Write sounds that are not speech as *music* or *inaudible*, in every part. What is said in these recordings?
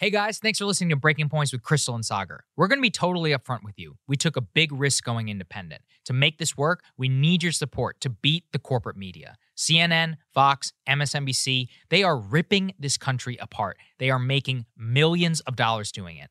Hey guys, thanks for listening to Breaking Points with Krystal and Saagar. We're going to be totally upfront with you. We took a big risk going independent. To make this work, we need your support to beat the corporate media. CNN, Fox, MSNBC, they are ripping this country apart. They are making millions of dollars doing it.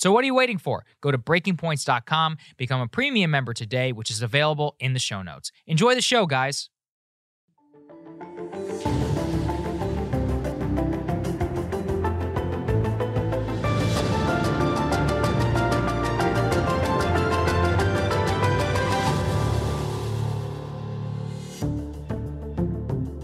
So what are you waiting for? Go to breakingpoints.com, become a premium member today, which is available in the show notes. Enjoy the show, guys.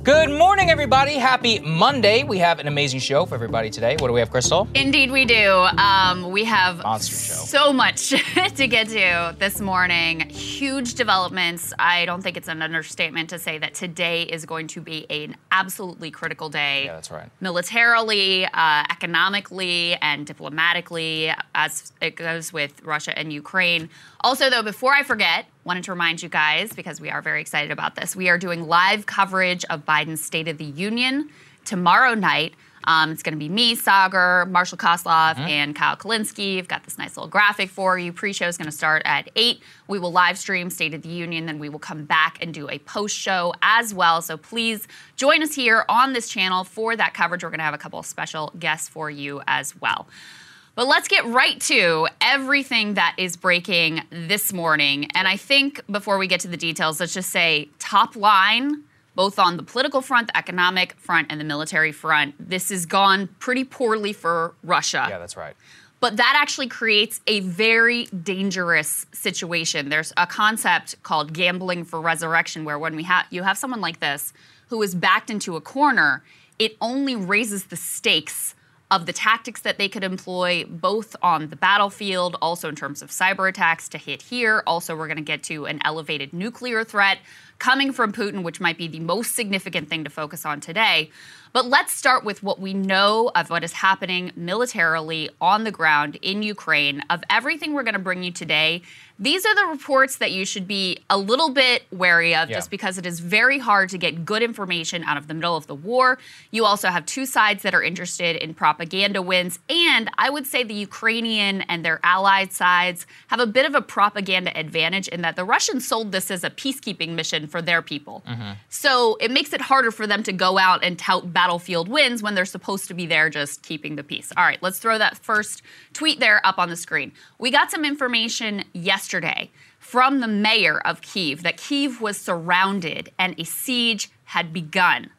Good morning, everybody. Happy Monday. We have an amazing show for everybody today. What do we have, Krystal? Indeed, we do. Um, we have Monster show. so much *laughs* to get to this morning. Huge developments. I don't think it's an understatement to say that today is going to be an absolutely critical day. Yeah, that's right. Militarily, uh, economically, and diplomatically, as it goes with Russia and Ukraine. Also, though, before I forget, wanted to remind you guys, because we are very excited about this, we are doing live coverage of Biden's State of the Union tomorrow night. Um, it's going to be me, Saagar, Marshall Kosloff, mm-hmm. and Kyle Kulinski. I've got this nice little graphic for you. Pre-show is going to start at 8. We will live stream State of the Union, then we will come back and do a post-show as well. So please join us here on this channel for that coverage. We're going to have a couple of special guests for you as well. But let's get right to everything that is breaking this morning. And I think before we get to the details, let's just say top line, both on the political front, the economic front, and the military front, this has gone pretty poorly for Russia. Yeah, that's right. But that actually creates a very dangerous situation. There's a concept called gambling for resurrection, where when we have you have someone like this who is backed into a corner, it only raises the stakes of the tactics that they could employ both on the battlefield, also in terms of cyber attacks to hit here. Also, we're going to get to an elevated nuclear threat coming from Putin, which might be the most significant thing to focus on today. But let's start with what we know of what is happening militarily on the ground in Ukraine. Of everything we're going to bring you today, these are the reports that you should be a little bit wary of yeah. just because it is very hard to get good information out of the middle of the war. You also have two sides that are interested in propaganda wins. And I would say the Ukrainian and their allied sides have a bit of a propaganda advantage in that the Russians sold this as a peacekeeping mission for their people. Mm-hmm. So it makes it harder for them to go out and tout battlefield wins when they're supposed to be there just keeping the peace. All right, let's throw that first tweet there up on the screen. We got some information yesterday yesterday from the mayor of Kiev that Kiev was surrounded and a siege had begun.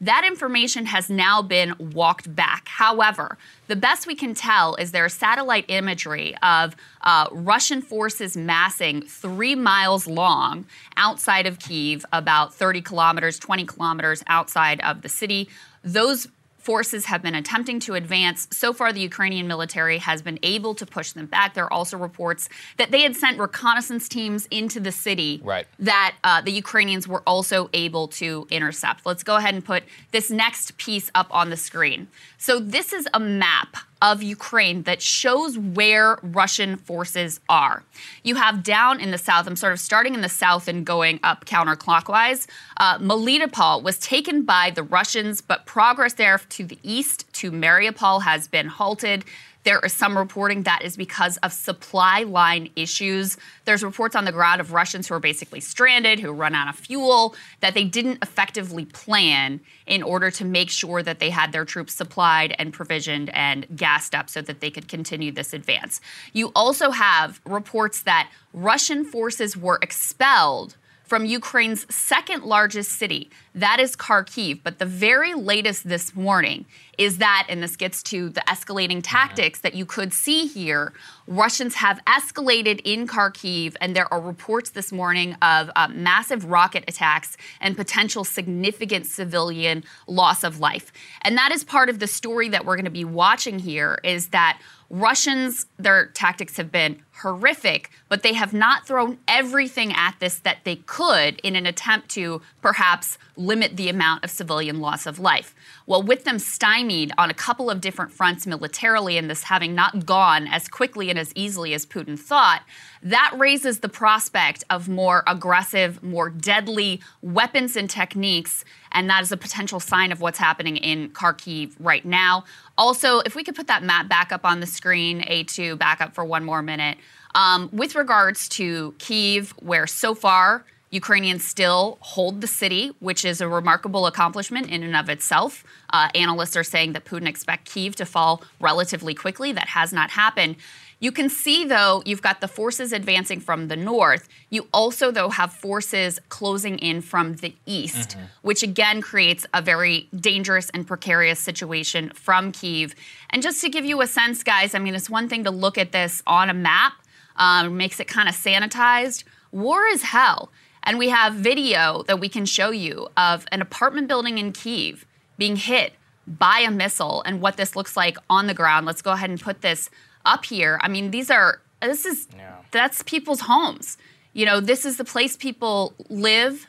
That information has now been walked back. However, the best we can tell is there's satellite imagery of uh, Russian forces massing three miles long outside of Kiev, about 30 kilometers, 20 kilometers outside of the city. Those forces have been attempting to advance. So far, the Ukrainian military has been able to push them back. There are also reports that they had sent reconnaissance teams into the city right. that uh, the Ukrainians were also able to intercept. Let's go ahead and put this next piece up on the screen. So, this is a map of Ukraine that shows where Russian forces are. You have down in the south, I'm sort of starting in the south and going up counterclockwise. Uh, Melitopol was taken by the Russians, but progress there to the east to Mariupol has been halted. There is some reporting that is because of supply line issues. There's reports on the ground of Russians who are basically stranded, who run out of fuel, that they didn't effectively plan in order to make sure that they had their troops supplied and provisioned and gassed up so that they could continue this advance. You also have reports that Russian forces were expelled from Ukraine's second largest city. That is Kharkiv. But the very latest this morning is that, and this gets to the escalating tactics that you could see here, Russians have escalated in Kharkiv, and there are reports this morning of uh, massive rocket attacks and potential significant civilian loss of life. And that is part of the story that we're going to be watching here is that Russians, their tactics have been horrific, but they have not thrown everything at this that they could in an attempt to perhaps limit the amount of civilian loss of life. Well, with them stymied on a couple of different fronts militarily and this having not gone as quickly and as easily as Putin thought, that raises the prospect of more aggressive, more deadly weapons and techniques. And that is a potential sign of what's happening in Kharkiv right now. Also, if we could put that map back up on the screen, A2, back up for one more minute. Um, with regards to Kiev, where so far Ukrainians still hold the city, which is a remarkable accomplishment in and of itself. Uh, analysts are saying that Putin expects Kiev to fall relatively quickly. That has not happened. You can see, though, you've got the forces advancing from the north. You also, though, have forces closing in from the east, mm-hmm. which again creates a very dangerous and precarious situation from Kiev. And just to give you a sense, guys, I mean, it's one thing to look at this on a map, um, makes it kind of sanitized. War is hell. And we have video that we can show you of an apartment building in Kiev being hit by a missile and what this looks like on the ground. Let's go ahead and put this up here. I mean, these are this is yeah. that's people's homes. You know, this is the place people live.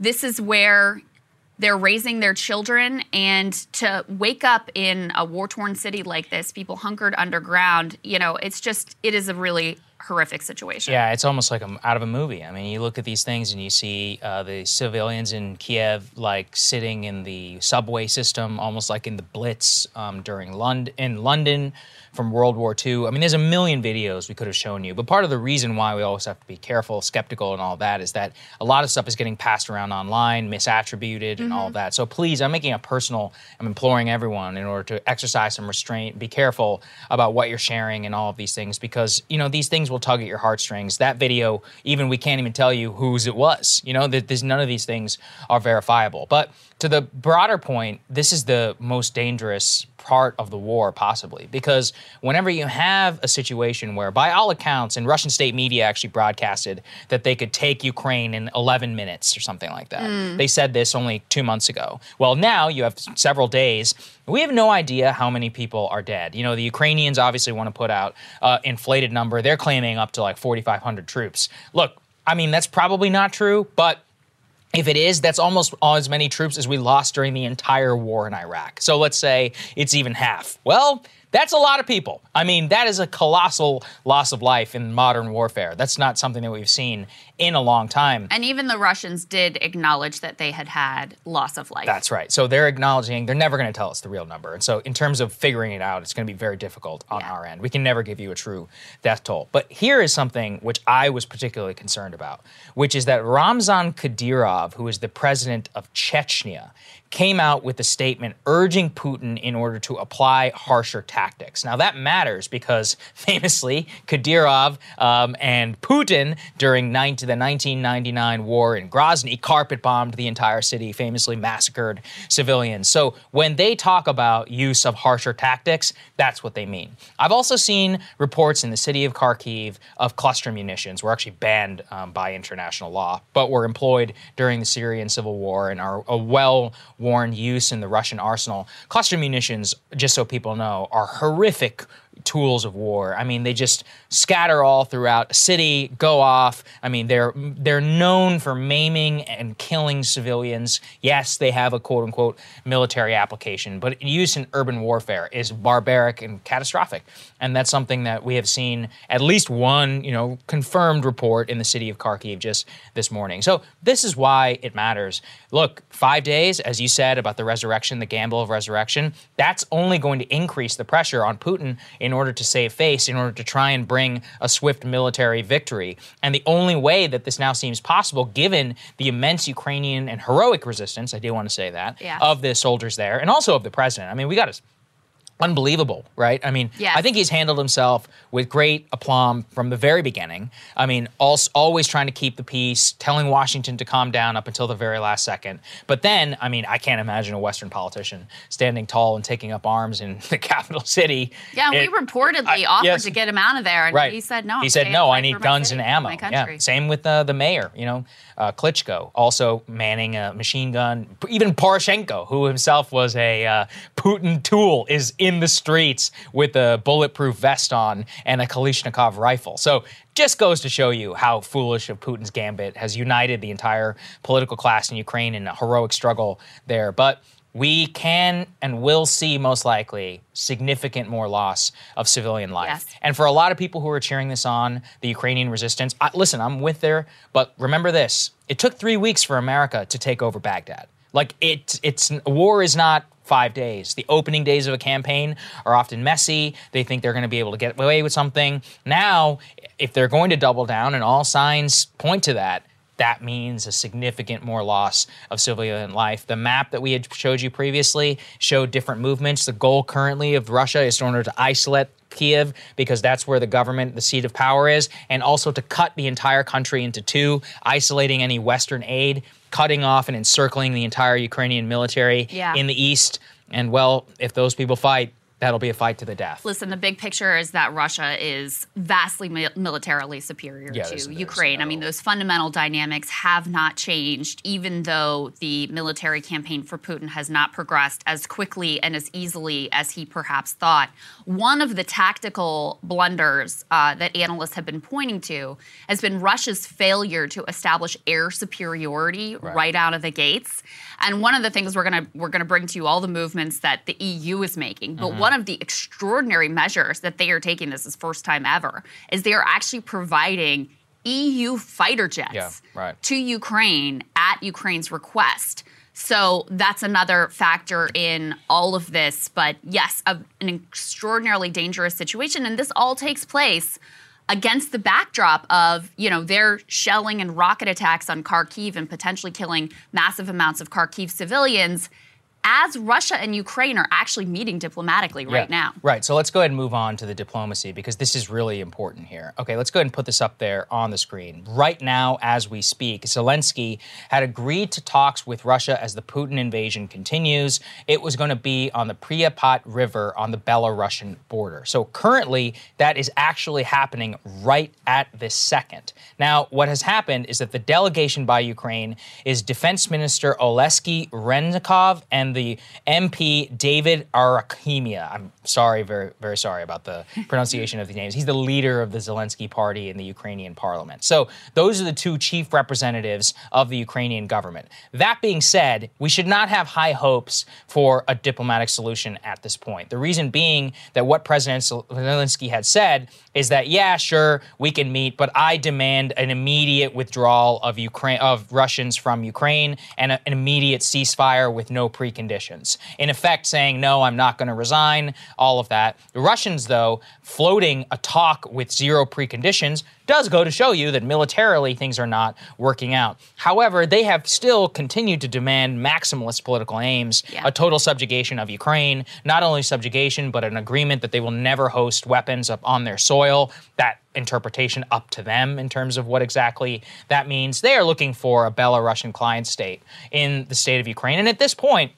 This is where they're raising their children and to wake up in a war-torn city like this, people hunkered underground, you know, it's just it is a really horrific situation. Yeah, it's almost like I'm out of a movie. I mean, you look at these things and you see uh, the civilians in Kiev like sitting in the subway system, almost like in the Blitz um, during in London from World War II. I mean, there's a million videos we could have shown you, but part of the reason why we always have to be careful, skeptical, and all that is that a lot of stuff is getting passed around online, misattributed, and mm-hmm. all that. So please, I'm making a personal, I'm imploring everyone in order to exercise some restraint, be careful about what you're sharing and all of these things because, you know, these things will tug at your heartstrings. That video, even we can't even tell you whose it was. You know, that there's none of these things are verifiable. But to the broader point, this is the most dangerous part of the war, possibly, because whenever you have a situation where, by all accounts, and Russian state media actually broadcasted that they could take Ukraine in 11 minutes or something like that. Mm. They said this only two months ago. Well, now you have several days. We have no idea how many people are dead. You know, the Ukrainians obviously want to put out uh, inflated number. They're claiming up to like 4,500 troops. Look, I mean, that's probably not true, but if it is, that's almost as many troops as we lost during the entire war in Iraq. So let's say it's even half. Well, that's a lot of people. I mean, that is a colossal loss of life in modern warfare. That's not something that we've seen in a long time. And even the Russians did acknowledge that they had had loss of life. That's right. So they're acknowledging they're never going to tell us the real number. And so, in terms of figuring it out, it's going to be very difficult on yeah. our end. We can never give you a true death toll. But here is something which I was particularly concerned about, which is that Ramzan Kadyrov, who is the president of Chechnya, came out with a statement urging Putin in order to apply harsher tactics. Now, that matters because *laughs* famously, Kadyrov um, and Putin during 19, the 1999 war in Grozny carpet bombed the entire city, famously massacred civilians. So when they talk about use of harsher tactics, that's what they mean. I've also seen reports in the city of Kharkiv of cluster munitions. We're actually banned um, by international law, but were employed during the Syrian civil war and are a well worn use in the Russian arsenal. Cluster munitions, just so people know, are horrific tools of war. I mean, they just scatter all throughout a city, go off. I mean, they're they're known for maiming and killing civilians. Yes, they have a quote unquote military application, but use in urban warfare is barbaric and catastrophic. And that's something that we have seen at least one, you know, confirmed report in the city of Kharkiv just this morning. So this is why it matters. Look, five days, as you said about the resurrection, the gamble of resurrection, that's only going to increase the pressure on Putin in order to save face, in order to try and bring a swift military victory. And the only way that this now seems possible, given the immense Ukrainian and heroic resistance, I do want to say that, Yeah. of the soldiers there, and also of the president. I mean, we got to unbelievable, right? I mean, Yes. I think he's handled himself with great aplomb from the very beginning. I mean, als- always trying to keep the peace, telling Washington to calm down up until the very last second. But then, I mean, I can't imagine a Western politician standing tall and taking up arms in *laughs* the capital city. Yeah, It- we reportedly I- offered yes. to get him out of there, and Right. he said no. He said no. I need guns city, and ammo. Yeah. Same with uh, the mayor. You know, uh, Klitschko also manning a machine gun. Even Poroshenko, who himself was a uh, Putin tool, is in the streets with a bulletproof vest on and a Kalashnikov rifle. So. Just goes to show you how foolish of Putin's gambit has united the entire political class in Ukraine in a heroic struggle there. But we can and will see most likely significant more loss of civilian life. Yes. And for a lot of people who are cheering this on, the Ukrainian resistance, I, listen, I'm with there, but remember this: it took three weeks for America to take over Baghdad. Like it, it's war is not five days. The opening days of a campaign are often messy. They think they're going to be able to get away with something. Now, if they're going to double down, and all signs point to that, that means a significant more loss of civilian life. The map that we had showed you previously showed different movements. The goal currently of Russia is in order to isolate Kiev because that's where the government, the seat of power is, and also to cut the entire country into two, isolating any Western aid, cutting off and encircling the entire Ukrainian military Yeah. in the east. And well, if those people fight, that'll be a fight to the death. Listen, the big picture is that Russia is vastly mi- militarily superior Yeah, there's- to there's Ukraine. I mean, those fundamental dynamics have not changed, even though the military campaign for Putin has not progressed as quickly and as easily as he perhaps thought. One of the tactical blunders uh, that analysts have been pointing to has been Russia's failure to establish air superiority right, out of the gates. And one of the things we're gonna we're gonna bring to you all the movements that the EU is making, Mm-hmm. but one of the extraordinary measures that they are taking, this is first time ever, is they are actually providing EU fighter jets Yeah, right. to Ukraine at Ukraine's request. So that's another factor in all of this. But yes, a, an extraordinarily dangerous situation. And this all takes place against the backdrop of, you know, their shelling and rocket attacks on Kharkiv and potentially killing massive amounts of Kharkiv civilians as Russia and Ukraine are actually meeting diplomatically right Yeah. now. Right. So let's go ahead and move on to the diplomacy because this is really important here. Okay, let's go ahead and put this up there on the screen. Right now, as we speak, Zelensky had agreed to talks with Russia as the Putin invasion continues. It was going to be on the Pripyat River on the Belarusian border. So currently, that is actually happening right at this second. Now, what has happened is that the delegation by Ukraine is Defense Minister Oleksiy Reznikov and the MP David Arakhamia. I'm sorry, very, very sorry about the pronunciation of the names. He's the leader of the Zelensky party in the Ukrainian parliament. So those are the two chief representatives of the Ukrainian government. That being said, we should not have high hopes for a diplomatic solution at this point. The reason being that what President Zelensky had said is that, yeah, sure, we can meet, but I demand an immediate withdrawal of Ukraine of Russians from Ukraine and a- an immediate ceasefire with no preconditions. In effect, saying no, I'm not going to resign. All of that. The Russians, though, floating a talk with zero preconditions does go to show you that militarily things are not working out. However, they have still continued to demand maximalist political aims, Yeah. a total subjugation of Ukraine, not only subjugation, but an agreement that they will never host weapons up on their soil. That interpretation up to them in terms of what exactly that means. They are looking for a Belarusian client state in the state of Ukraine. And at this point,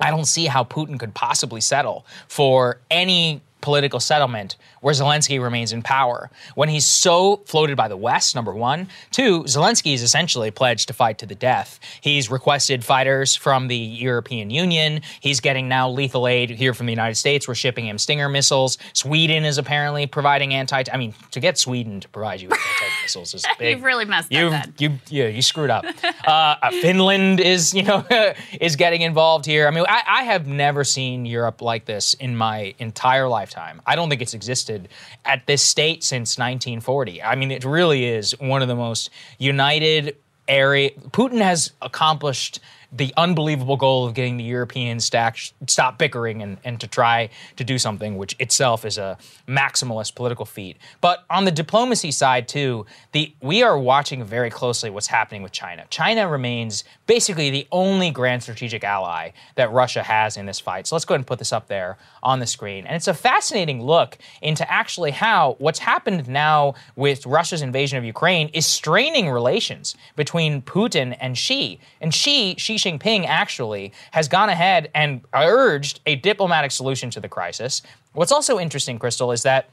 I don't see how Putin could possibly settle for any political settlement where Zelensky remains in power when he's so floated by the West, number one. Two, Zelensky is essentially pledged to fight to the death. He's requested fighters from the European Union. He's getting now lethal aid here from the United States. We're shipping him Stinger missiles. Sweden is apparently providing anti. I mean, to get Sweden to provide you with anti missiles is *laughs* big. You've really messed up You've, then. you yeah you screwed up. uh, Finland is you know *laughs* is getting involved here. I mean I, I have never seen Europe like this in my entire lifetime. I don't think it's existed at this state since 1940. I mean it really is one of the most united area. Putin has accomplished the unbelievable goal of getting the Europeans to stop bickering and, and to try to do something, which itself is a maximalist political feat. But on the diplomacy side too, the we are watching very closely what's happening with China. China remains basically the only grand strategic ally that Russia has in this fight. So let's go ahead and put this up there on the screen. And it's a fascinating look into actually how what's happened now with Russia's invasion of Ukraine is straining relations between Putin and Xi. And Xi, Xi Jinping actually has gone ahead and urged a diplomatic solution to the crisis. What's also interesting, Krystal, is that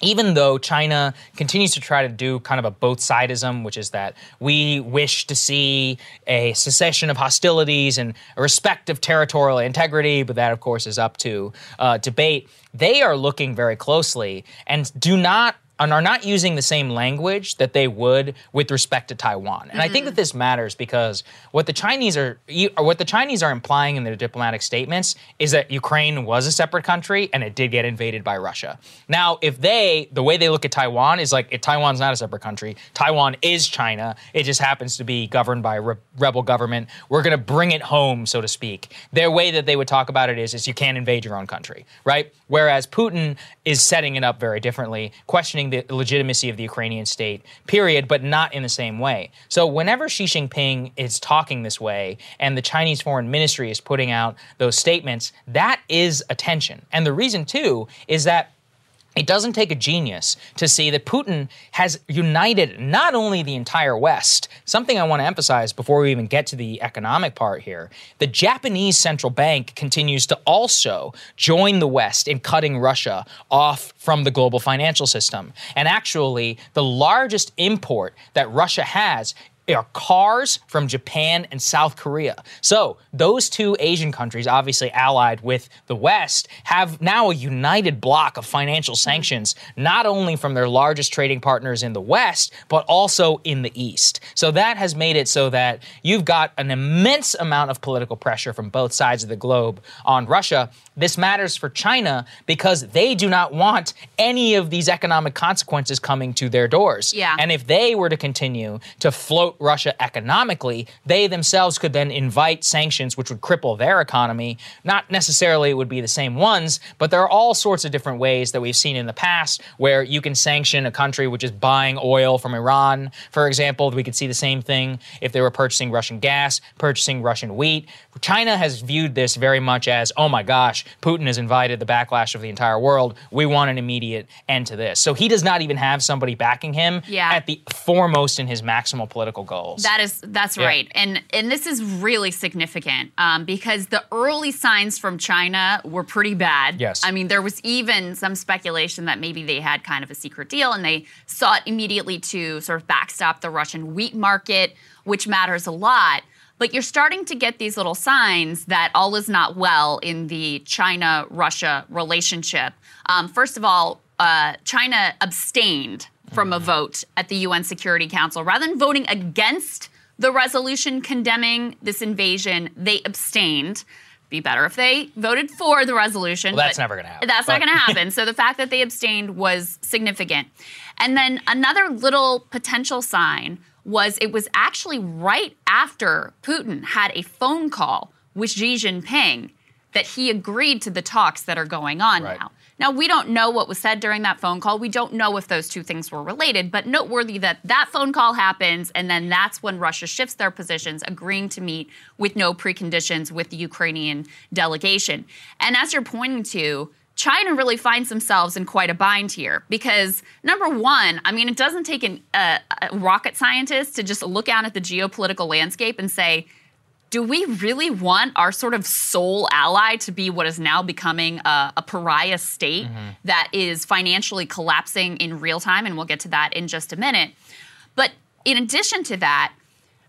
even though China continues to try to do kind of a both sidism, which is that we wish to see a cessation of hostilities and a respect of territorial integrity, but that, of course, is up to uh, debate, they are looking very closely and do not and are not using the same language that they would with respect to Taiwan. And I think that mm-hmm. this matters because what the Chinese are what the Chinese are implying in their diplomatic statements is that Ukraine was a separate country and it did get invaded by Russia. Now, if they the way they look at Taiwan is like if Taiwan's not a separate country, Taiwan is China. It just happens to be governed by a re- rebel government. We're going to bring it home, so to speak. Their way that they would talk about it is is you can't invade your own country, right? Whereas Putin is setting it up very differently, questioning the legitimacy of the Ukrainian state, period, but not in the same way. So whenever Xi Jinping is talking this way and the Chinese foreign ministry is putting out those statements, that is attention. And the reason too is that it doesn't take a genius to see that Putin has united not only the entire West, something I want to emphasize before we even get to the economic part here. The Japanese central bank continues to also join the West in cutting Russia off from the global financial system. And actually, the largest import that Russia has are cars from Japan and South Korea. So, those two Asian countries, obviously allied with the West, have now a united block of financial sanctions, not only from their largest trading partners in the West, but also in the East. So, that has made it so that you've got an immense amount of political pressure from both sides of the globe on Russia. This matters for China because they do not want any of these economic consequences coming to their doors. Yeah. And if they were to continue to float Russia economically, they themselves could then invite sanctions which would cripple their economy. Not necessarily it would be the same ones, but there are all sorts of different ways that we've seen in the past where you can sanction a country which is buying oil from Iran, for example. We could see the same thing if they were purchasing Russian gas, purchasing Russian wheat. China has viewed this very much as, oh my gosh, Putin has invited the backlash of the entire world. We want an immediate end to this. So he does not even have somebody backing him Yeah. at the foremost in his maximal political goals. That is that's Yeah. right, and and this is really significant um, because the early signs from China were pretty bad. Yes. I mean there was even some speculation that maybe they had kind of a secret deal, and they sought immediately to sort of backstop the Russian wheat market, which matters a lot. But you're starting to get these little signs that all is not well in the China Russia relationship. Um, first of all, uh, China abstained from a vote at the UN Security Council. Rather than voting against the resolution condemning this invasion, they abstained. Be better if they voted for the resolution. Well, that's never gonna happen, That's not going to happen. so the fact that they abstained was significant. And then another little potential sign was it was actually right after Putin had a phone call with Xi Jinping that he agreed to the talks that are going on Right. now. Now, we don't know what was said during that phone call. We don't know if those two things were related, but noteworthy that that phone call happens, and then that's when Russia shifts their positions, agreeing to meet with no preconditions with the Ukrainian delegation. And as you're pointing to, China really finds themselves in quite a bind here because number one, I mean, it doesn't take an, uh, a rocket scientist to just look out at the geopolitical landscape and say, do we really want our sort of sole ally to be what is now becoming a, a pariah state mm-hmm. that is financially collapsing in real time? And we'll get to that in just a minute. But in addition to that,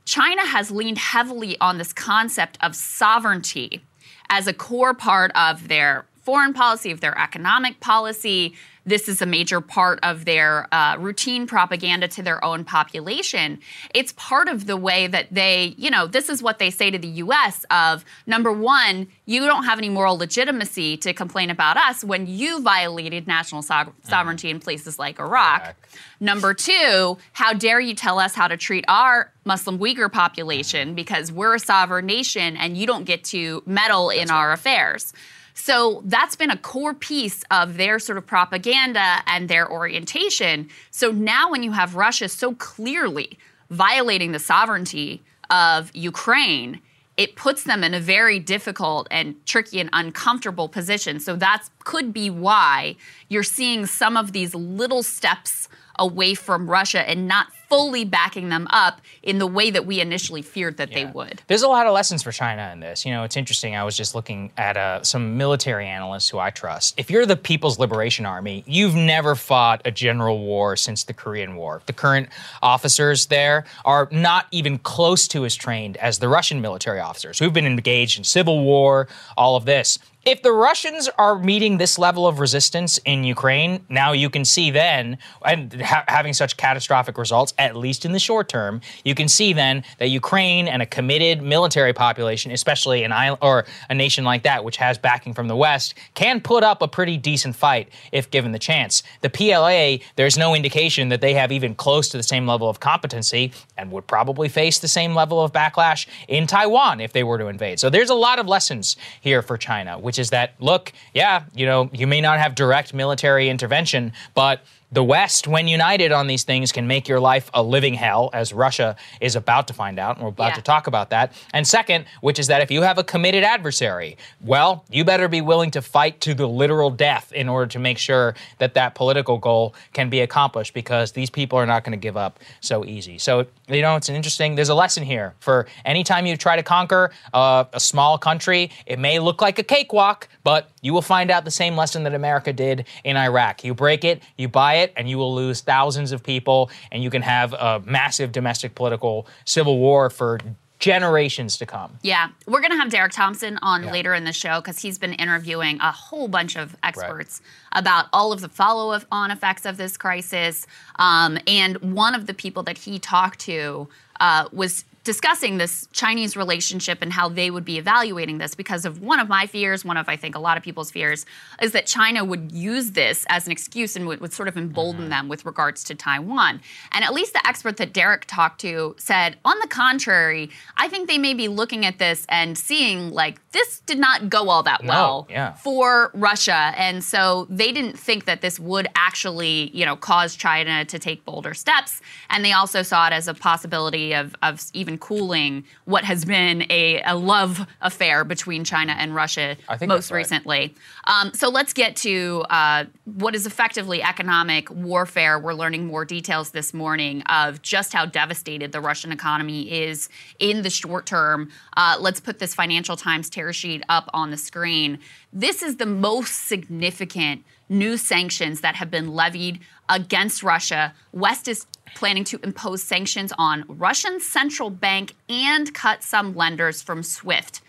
China has leaned heavily on this concept of sovereignty as a core part of their foreign policy, of their economic policy. This is a major part of their uh, routine propaganda to their own population. It's part of the way that they, you know, this is what they say to the US of number one, you don't have any moral legitimacy to complain about us when you violated national so- sovereignty in places like Iraq. Number two, how dare you tell us how to treat our Muslim Uyghur population because we're a sovereign nation and you don't get to meddle in our affairs. So that's been a core piece of their sort of propaganda and their orientation. So now, when you have Russia so clearly violating the sovereignty of Ukraine, it puts them in a very difficult and tricky and uncomfortable position. So that could be why you're seeing some of these little steps away from Russia and not fully backing them up in the way that we initially feared that they would. There's a lot of lessons for China in this. You know, it's interesting. I was just looking at uh, some military analysts who I trust. If you're the People's Liberation Army, you've never fought a general war since the Korean War. The current officers there are not even close to as trained as the Russian military officers who've been engaged in civil war, all of this. If the Russians are meeting this level of resistance in Ukraine, now you can see then, and ha- having such catastrophic results, at least in the short term, you can see then that Ukraine and a committed military population, especially an island or a nation like that, which has backing from the West, can put up a pretty decent fight if given the chance. The PLA, there's no indication that they have even close to the same level of competency and would probably face the same level of backlash in Taiwan if they were to invade. So there's a lot of lessons here for China, which is that look, yeah, you know, you may not have direct military intervention, but the West, when united on these things, can make your life a living hell, as Russia is about to find out. And we're about Yeah. to talk about that. And second, which is that if you have a committed adversary, well, you better be willing to fight to the literal death in order to make sure that that political goal can be accomplished because these people are not going to give up so easy. So, you know, it's an interesting, there's a lesson here for anytime you try to conquer uh, a small country, it may look like a cakewalk, but you will find out the same lesson that America did in Iraq. You break it, you buy it, and you will lose thousands of people, and you can have a massive domestic political civil war for generations to come. Yeah, we're going to have Derek Thompson on later in the show because he's been interviewing a whole bunch of experts about all of the follow on effects of this crisis. Um, and one of the people that he talked to uh, was discussing this Chinese relationship and how they would be evaluating this because of one of my fears, one of I think a lot of people's fears, is that China would use this as an excuse and would, would sort of embolden mm-hmm. them with regards to Taiwan. And at least the expert that Derek talked to said, on the contrary, I think they may be looking at this and seeing like this did not go all that No, well yeah. for Russia. And so they didn't think that this would actually, you know, cause China to take bolder steps. And they also saw it as a possibility of, of even cooling what has been a, a love affair between China and Russia most right. recently. Um, so let's get to uh, what is effectively economic warfare. We're learning more details this morning of just how devastated the Russian economy is in the short term. Uh, let's put this Financial Times tear sheet up on the screen. This is the most significant new sanctions that have been levied against Russia. West is planning to impose sanctions on Russian central bank and cut some lenders from SWIFT.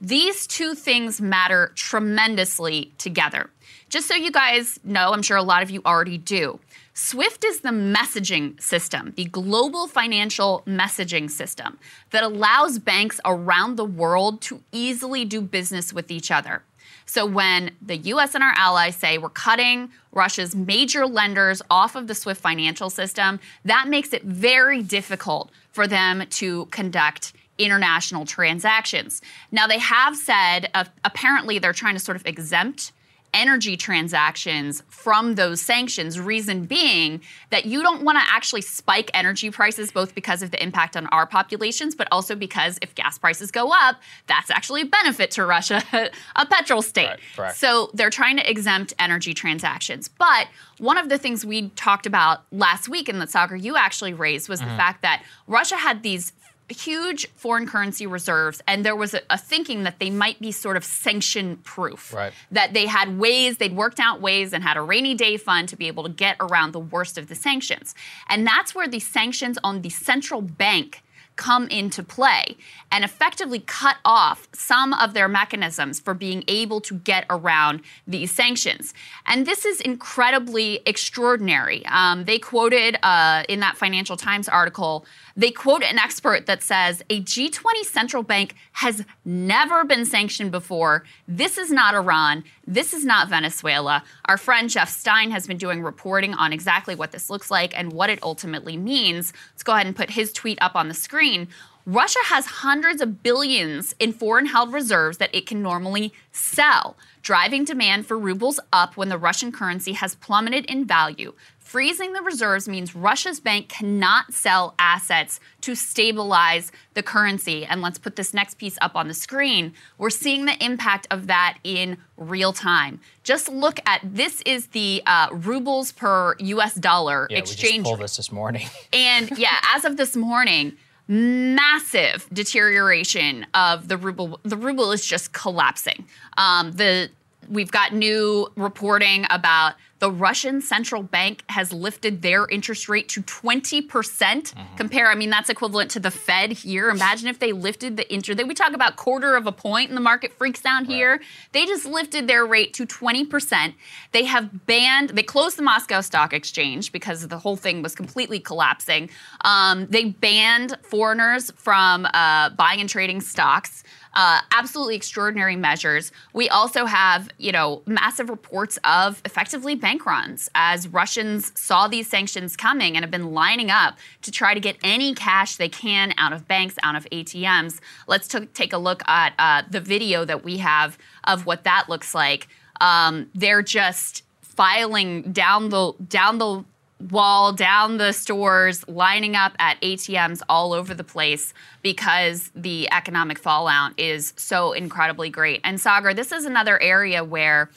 These two things matter tremendously together. Just so you guys know, I'm sure a lot of you already do. SWIFT is the messaging system, the global financial messaging system that allows banks around the world to easily do business with each other. So when the US and our allies say we're cutting Russia's major lenders off of the SWIFT financial system, that makes it very difficult for them to conduct international transactions. Now, they have said uh, apparently they're trying to sort of exempt energy transactions from those sanctions. Reason being that you don't want to actually spike energy prices, both because of the impact on our populations, but also because if gas prices go up, that's actually a benefit to Russia, *laughs* a petrol state. Right, so they're trying to exempt energy transactions. But one of the things we talked about last week and that Saagar you actually raised was Mm-hmm. the fact that Russia had these huge foreign currency reserves and there was a, a thinking that they might be sort of sanction proof Right. that they had ways they'd worked out ways and had a rainy day fund to be able to get around the worst of the sanctions and that's where the sanctions on the central bank come into play and effectively cut off some of their mechanisms for being able to get around these sanctions. And this is incredibly extraordinary. Um, they quoted uh, in that Financial Times article, they quote an expert that says a G20 central bank has never been sanctioned before. This is not Iran. This is not Venezuela. Our friend Jeff Stein has been doing reporting on exactly what this looks like and what it ultimately means. Let's go ahead and put his tweet up on the screen. Russia has hundreds of billions in foreign held reserves that it can normally sell, driving demand for rubles up when the Russian currency has plummeted in value. Freezing the reserves means Russia's bank cannot sell assets to stabilize the currency. And let's put this next piece up on the screen. We're seeing the impact of that in real time. Just look at this is the uh, rubles per US dollar Yeah, we exchange just pulled this this morning. *laughs* And yeah, as of this morning, massive deterioration of the ruble. The ruble is just collapsing. Um, the we've got new reporting about the Russian central bank has lifted their interest rate to 20%. percent Compare, I mean, that's equivalent to the Fed here. Imagine if they lifted the interest. We talk about quarter of a point and the market freaks down here. They just lifted their rate to 20%. They have banned, they closed the Moscow Stock Exchange because the whole thing was completely collapsing. Um, they banned foreigners from uh, buying and trading stocks. Uh, absolutely extraordinary measures. We also have, you know, massive reports of effectively bank runs as Russians saw these sanctions coming and have been lining up to try to get any cash they can out of banks, out of ATMs. Let's t- take a look at uh, the video that we have of what that looks like. Um, they're just filing down the down the wall down the stores, lining up at ATMs all over the place because the economic fallout is so incredibly great. And Saagar, this is another area where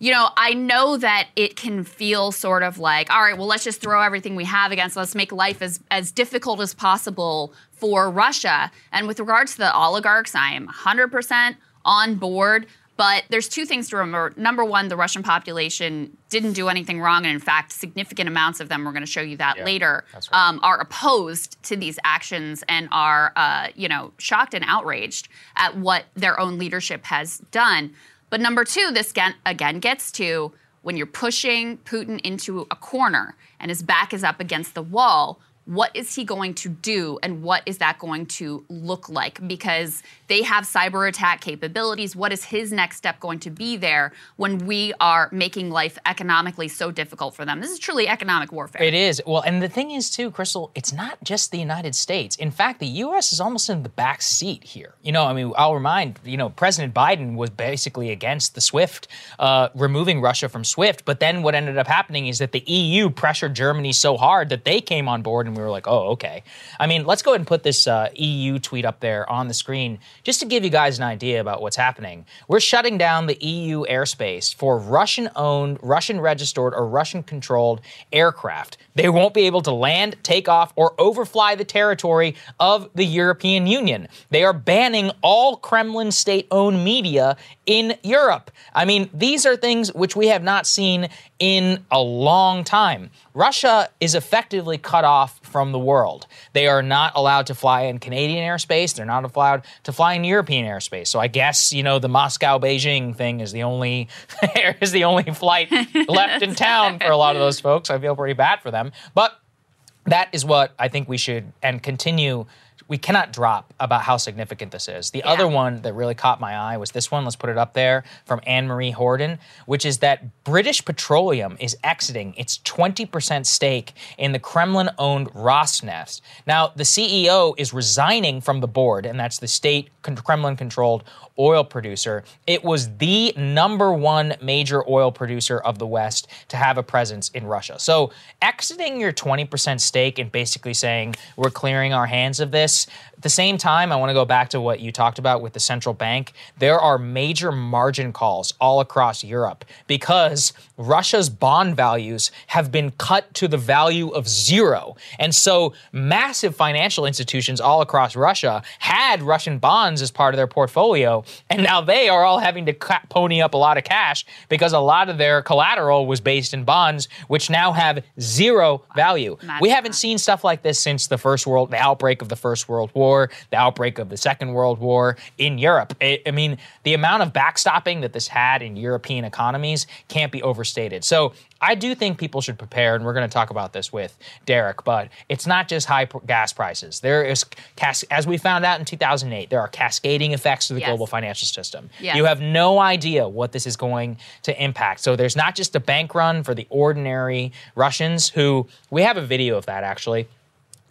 you know, I know that it can feel sort of like, all right, well, let's just throw everything we have against, let's make life as, as difficult as possible for Russia. And with regards to the oligarchs, I am 100% on board. But there's two things to remember. Number one, the Russian population didn't do anything wrong, and in fact, significant amounts of them, we're going to show you that Yeah, later, right. um, are opposed to these actions and are, uh, you know, shocked and outraged at what their own leadership has done. But number two, this again, again gets to when you're pushing Putin into a corner and his back is up against the wall. What is he going to do, and what is that going to look like? Because they have cyber attack capabilities. What is his next step going to be there when we are making life economically so difficult for them? This is truly economic warfare. It is. Well, and the thing is, too, Krystal, it's not just the United States. In fact, the U.S. is almost in the back seat here. You know, I mean, I'll remind, you know, President Biden was basically against the SWIFT, uh, removing Russia from SWIFT. But then what ended up happening is that the EU pressured Germany so hard that they came on board and we were like, oh, okay. I mean, let's go ahead and put this uh, EU tweet up there on the screen just to give you guys an idea about what's happening. We're shutting down the EU airspace for Russian owned, Russian registered, or Russian controlled aircraft. They won't be able to land, take off, or overfly the territory of the European Union. They are banning all Kremlin state owned media in Europe. I mean, these are things which we have not seen in a long time. Russia is effectively cut off from the world. They are not allowed to fly in Canadian airspace. They're not allowed to fly in European airspace. So I guess you know the Moscow Beijing thing is the only *laughs* is the only flight *laughs* left in town for a lot of those folks. I feel pretty bad for them, but that is what I think we should and continue we cannot drop about how significant this is. The Yeah. other one that really caught my eye was this one. Let's put it up there from Anne Marie Hordern, which is that British Petroleum is exiting its 20% stake in the Kremlin owned Rosneft. Now, the CEO is resigning from the board, and that's the state Kremlin controlled oil producer. It was the number one major oil producer of the West to have a presence in Russia. So, exiting your 20% stake and basically saying we're clearing our hands of this. At the same time, I want to go back to what you talked about with the central bank. There are major margin calls all across Europe because Russia's bond values have been cut to the value of zero. And so, massive financial institutions all across Russia had Russian bonds as part of their portfolio. And now they are all having to pony up a lot of cash because a lot of their collateral was based in bonds, which now have zero value. Imagine we haven't that. seen stuff like this since the first world, the outbreak of the First World War, the outbreak of the Second World War in Europe. I I mean, the amount of backstopping that this had in European economies can't be overstated. So I do think people should prepare, and we're going to talk about this with Derek. But it's not just high pr- gas prices. There is, cas- as we found out in 2008, there are cascading effects to the Yes. global financial system. Yes. You have no idea what this is going to impact. So there's not just a bank run for the ordinary Russians who we have a video of that actually.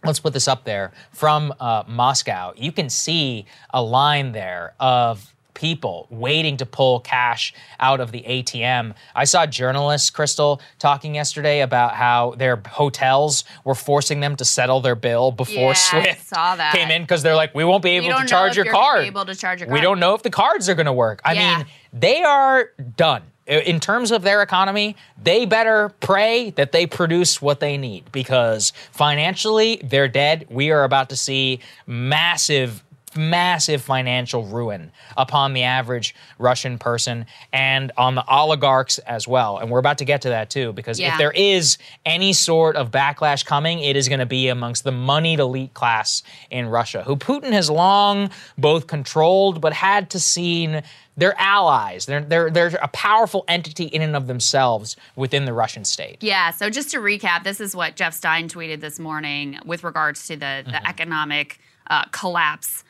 Let's put this up there from uh, Moscow. You can see a line there of people waiting to pull cash out of the ATM. I saw journalists, Krystal, talking yesterday about how their hotels were forcing them to settle their bill before Yeah, Swift saw that. came in because they're like, we won't be able to charge your card. able to charge your We don't know if the cards are going to work. I Yeah. mean, they are done. In terms of their economy, they better pray that they produce what they need because financially, they're dead. We are about to see massive, massive financial ruin upon the average Russian person and on the oligarchs as well. And we're about to get to that too because Yeah. if there is any sort of backlash coming, it is going to be amongst the moneyed elite class in Russia, who Putin has long both controlled but had to seen they're allies. They're, they're, they're a powerful entity in and of themselves within the Russian state. Yeah, so just to recap, this is what Jeff Stein tweeted this morning with regards to the, the economic uh, collapse.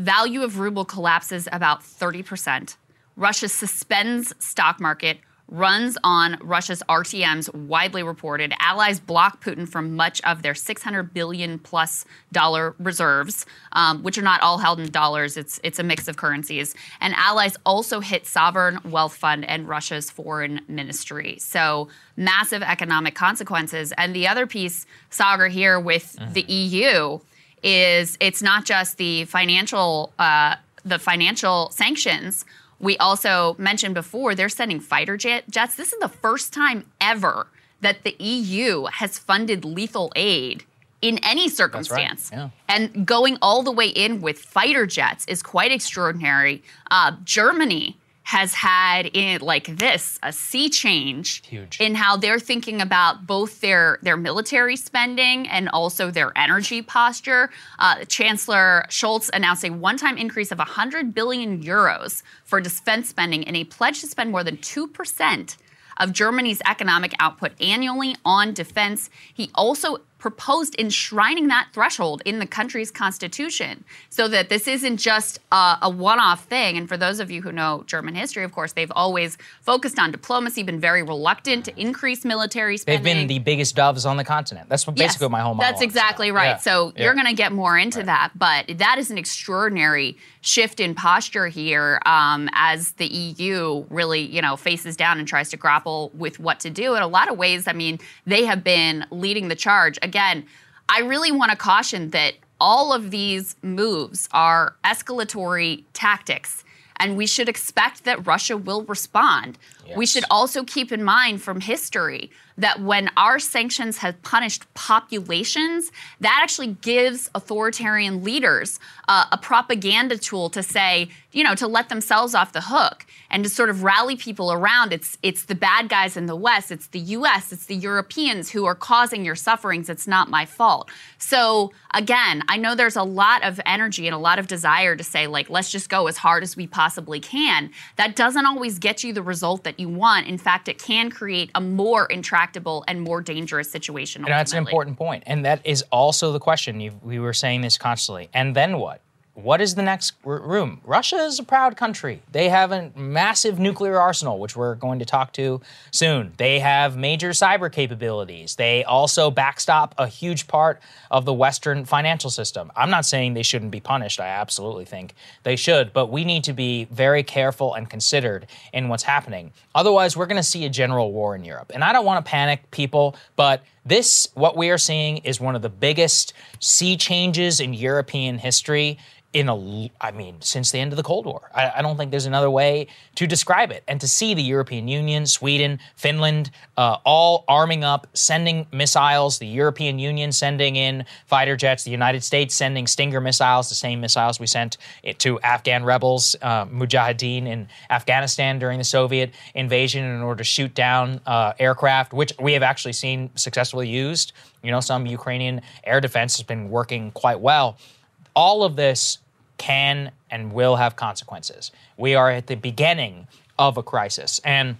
Value of ruble collapses about 30%. Russia suspends stock market, runs on Russia's ATMs, widely reported. Allies block Putin from much of their 600 billion plus dollar reserves, um, which are not all held in dollars. It's it's a mix of currencies. And allies also hit sovereign wealth fund and Russia's foreign ministry. So massive economic consequences. And the other piece, Saagar, here with the EU is it's not just the financial uh, the financial sanctions. We also mentioned before they're sending fighter jet, jets. This is the first time ever that the EU has funded lethal aid in any circumstance. Right. yeah. And going all the way in with fighter jets is quite extraordinary. Uh, Germany has had in like this a sea change Huge. in how they're thinking about both their their military spending and also their energy posture. Uh, Chancellor Scholz announced a one-time increase of 100 billion euros for defense spending and a pledge to spend more than two percent of Germany's economic output annually on defense. He also proposed enshrining that threshold in the country's constitution so that this isn't just a, a one off thing. And for those of you who know German history, of course, they've always focused on diplomacy, been very reluctant to increase military spending. They've been the biggest doves on the continent. That's what Yes, basically what my whole That's exactly right. Yeah. So Yeah. you're going to get more into that, but that is an extraordinary shift in posture here um, as the EU really, you know, faces down and tries to grapple with what to do. In a lot of ways, I mean, they have been leading the charge. Again, I really want to caution that all of these moves are escalatory tactics. And we should expect that Russia will respond. We should also keep in mind from history that when our sanctions have punished populations, that actually gives authoritarian leaders uh, a propaganda tool to say, you know, to let themselves off the hook and to sort of rally people around. It's it's the bad guys in the West, it's the U.S., it's the Europeans who are causing your sufferings. It's not my fault. So again, I know there's a lot of energy and a lot of desire to say, like, let's just go as hard as we possibly can. That doesn't always get you the result that you want. In fact, it can create a more intractable intractable and more dangerous situation. And that's an important point. And that is also the question. you we were saying this constantly. And then what? What is the next room? Russia is a proud country. They have a massive nuclear arsenal, which we're going to talk to soon. They have major cyber capabilities. They also backstop a huge part of the Western financial system. I'm not saying they shouldn't be punished. I absolutely think they should, but we need to be very careful and considered in what's happening. Otherwise, we're going to see a general war in Europe. And I don't want to panic people, but this, what we are seeing, is one of the biggest sea changes in European history in a, I mean, since the end of the Cold War. I, I don't think there's another way to describe it. And to see the European Union, Sweden, Finland, uh, all arming up, sending missiles, the European Union sending in fighter jets, the United States sending Stinger missiles, the same missiles we sent to Afghan rebels, uh, Mujahideen in Afghanistan during the Soviet invasion in order to shoot down uh, aircraft, which we have actually seen successfully used. You know, some Ukrainian air defense has been working quite well all of this can and will have consequences. We are at the beginning of a crisis. And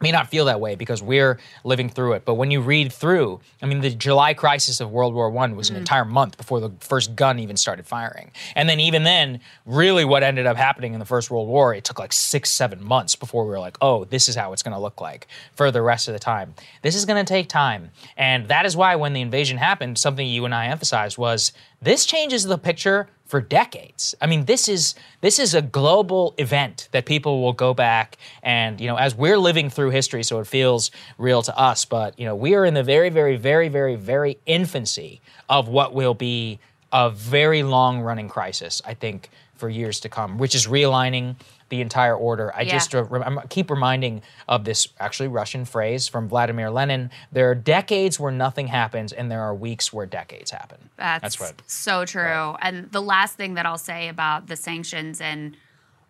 may not feel that way because we're living through it. But when you read through, I mean, the July crisis of World War One was an mm. entire month before the first gun even started firing. And then even then, really what ended up happening in the First World War, it took like six, seven months before we were like, oh, this is how it's going to look like for the rest of the time. This is going to take time. And that is why when the invasion happened, something you and I emphasized was this changes the picture for decades. I mean, this is this is a global event that people will go back and you know, as we're living through history, so it feels real to us. But you know, we are in the very, very, very, very, very infancy of what will be a very long running crisis. I think for years to come, which is realigning the entire order. I Yeah. just uh, keep reminding of this actually Russian phrase from Vladimir Lenin. There are decades where nothing happens, and there are weeks where decades happen. That's, right. so true. And the last thing that I'll say about the sanctions and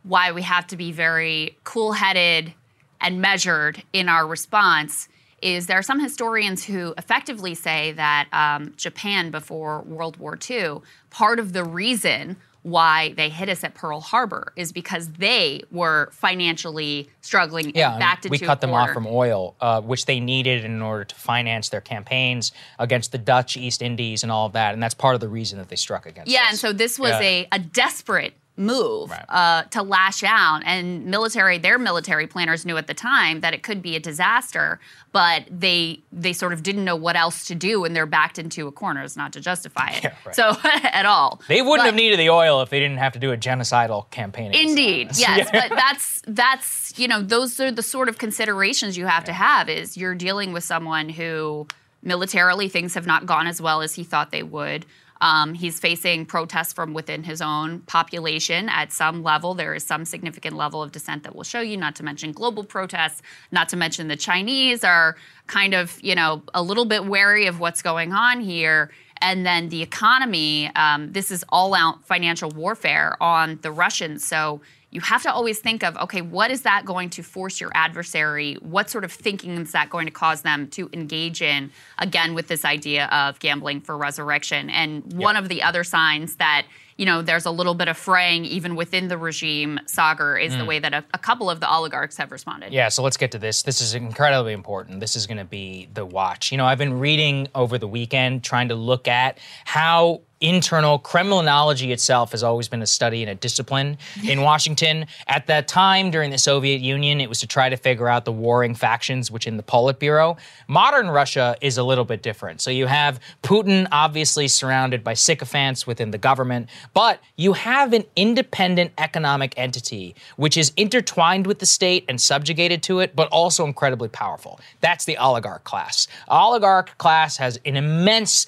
why we have to be very cool headed and measured in our response is there are some historians who effectively say that um, Japan before World War II, part of the reason why they hit us at Pearl Harbor is because they were financially struggling Yeah, and backed we cut them off from oil, uh, which they needed in order to finance their campaigns against the Dutch East Indies and all of that, and that's part of the reason that they struck against. Us. Yeah, us. and so this was Yeah. a, a desperate move Right. uh, to lash out. And military, their military planners knew at the time that it could be a disaster, but they they sort of didn't know what else to do, and they're backed into a corner. It's not to justify it, *laughs* Yeah, right. so *laughs* at all. they wouldn't But- have needed the oil if they didn't have to do a genocidal campaign. Indeed, yes, *laughs* but that's that's you know those are the sort of considerations you have to have. Is you're dealing with someone who militarily things have not gone as well as he thought they would. Um, he's facing protests from within his own population at some level. There is some significant level of dissent that we'll show you, not to mention global protests, not to mention the Chinese are kind of, you know, a little bit wary of what's going on here. And then the economy, um, this is all out financial warfare on the Russians. So you have to always think of okay, what is that going to force your adversary? What sort of thinking is that going to cause them to engage in? Again, with this idea of gambling for resurrection. And one of the other signs that you know there's a little bit of fraying even within the regime, Saagar, is the hmm. way that a, a couple of the oligarchs have responded. Yeah, so let's get to this. This is incredibly important. This is going to be the watch. You know, I've been reading over the weekend trying to look at how internal Kremlinology itself has always been a study and a discipline in *laughs* Washington. At that time during the Soviet Union, it was to try to figure out the warring factions within the Politburo. Modern Russia is a little bit different. So you have Putin obviously surrounded by sycophants within the government, but you have an independent economic entity which is intertwined with the state and subjugated to it, but also incredibly powerful. That's the oligarch class. Oligarch class has an immense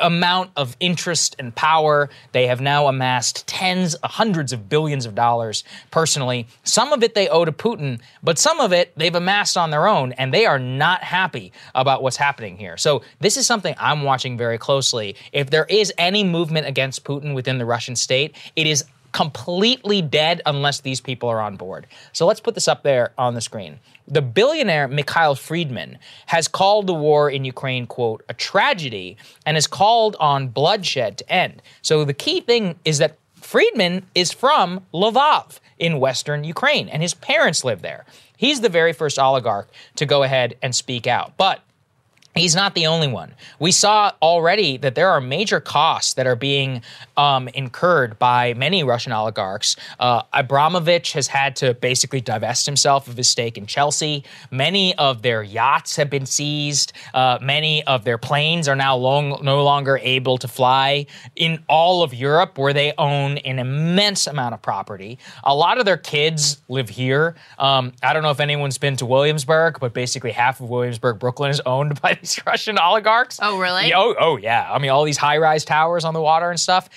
amount of interest and power. They have now amassed tens, uh, hundreds of billions of dollars personally. Some of it they owe to Putin, but some of it they've amassed on their own, and they are not happy about what's happening here. So, this is something I'm watching very closely. If there is any movement against Putin within the Russian state, it is completely dead unless these people are on board. So let's put this up there on the screen. The billionaire Mikhail Friedman has called the war in Ukraine, quote, a tragedy and has called on bloodshed to end. So the key thing is that Friedman is from Lvov in western Ukraine and his parents live there. He's the very first oligarch to go ahead and speak out. But He's not the only one. We saw already that there are major costs that are being um, incurred by many Russian oligarchs. Uh, Abramovich has had to basically divest himself of his stake in Chelsea. Many of their yachts have been seized. Uh, many of their planes are now long, no longer able to fly in all of Europe, where they own an immense amount of property. A lot of their kids live here. Um, I don't know if anyone's been to Williamsburg, but basically half of Williamsburg, Brooklyn, is owned *laughs* by these *laughs* Russian oligarchs. Oh, really? Yeah, oh, oh, yeah. I mean, all these high-rise towers on the water and stuff.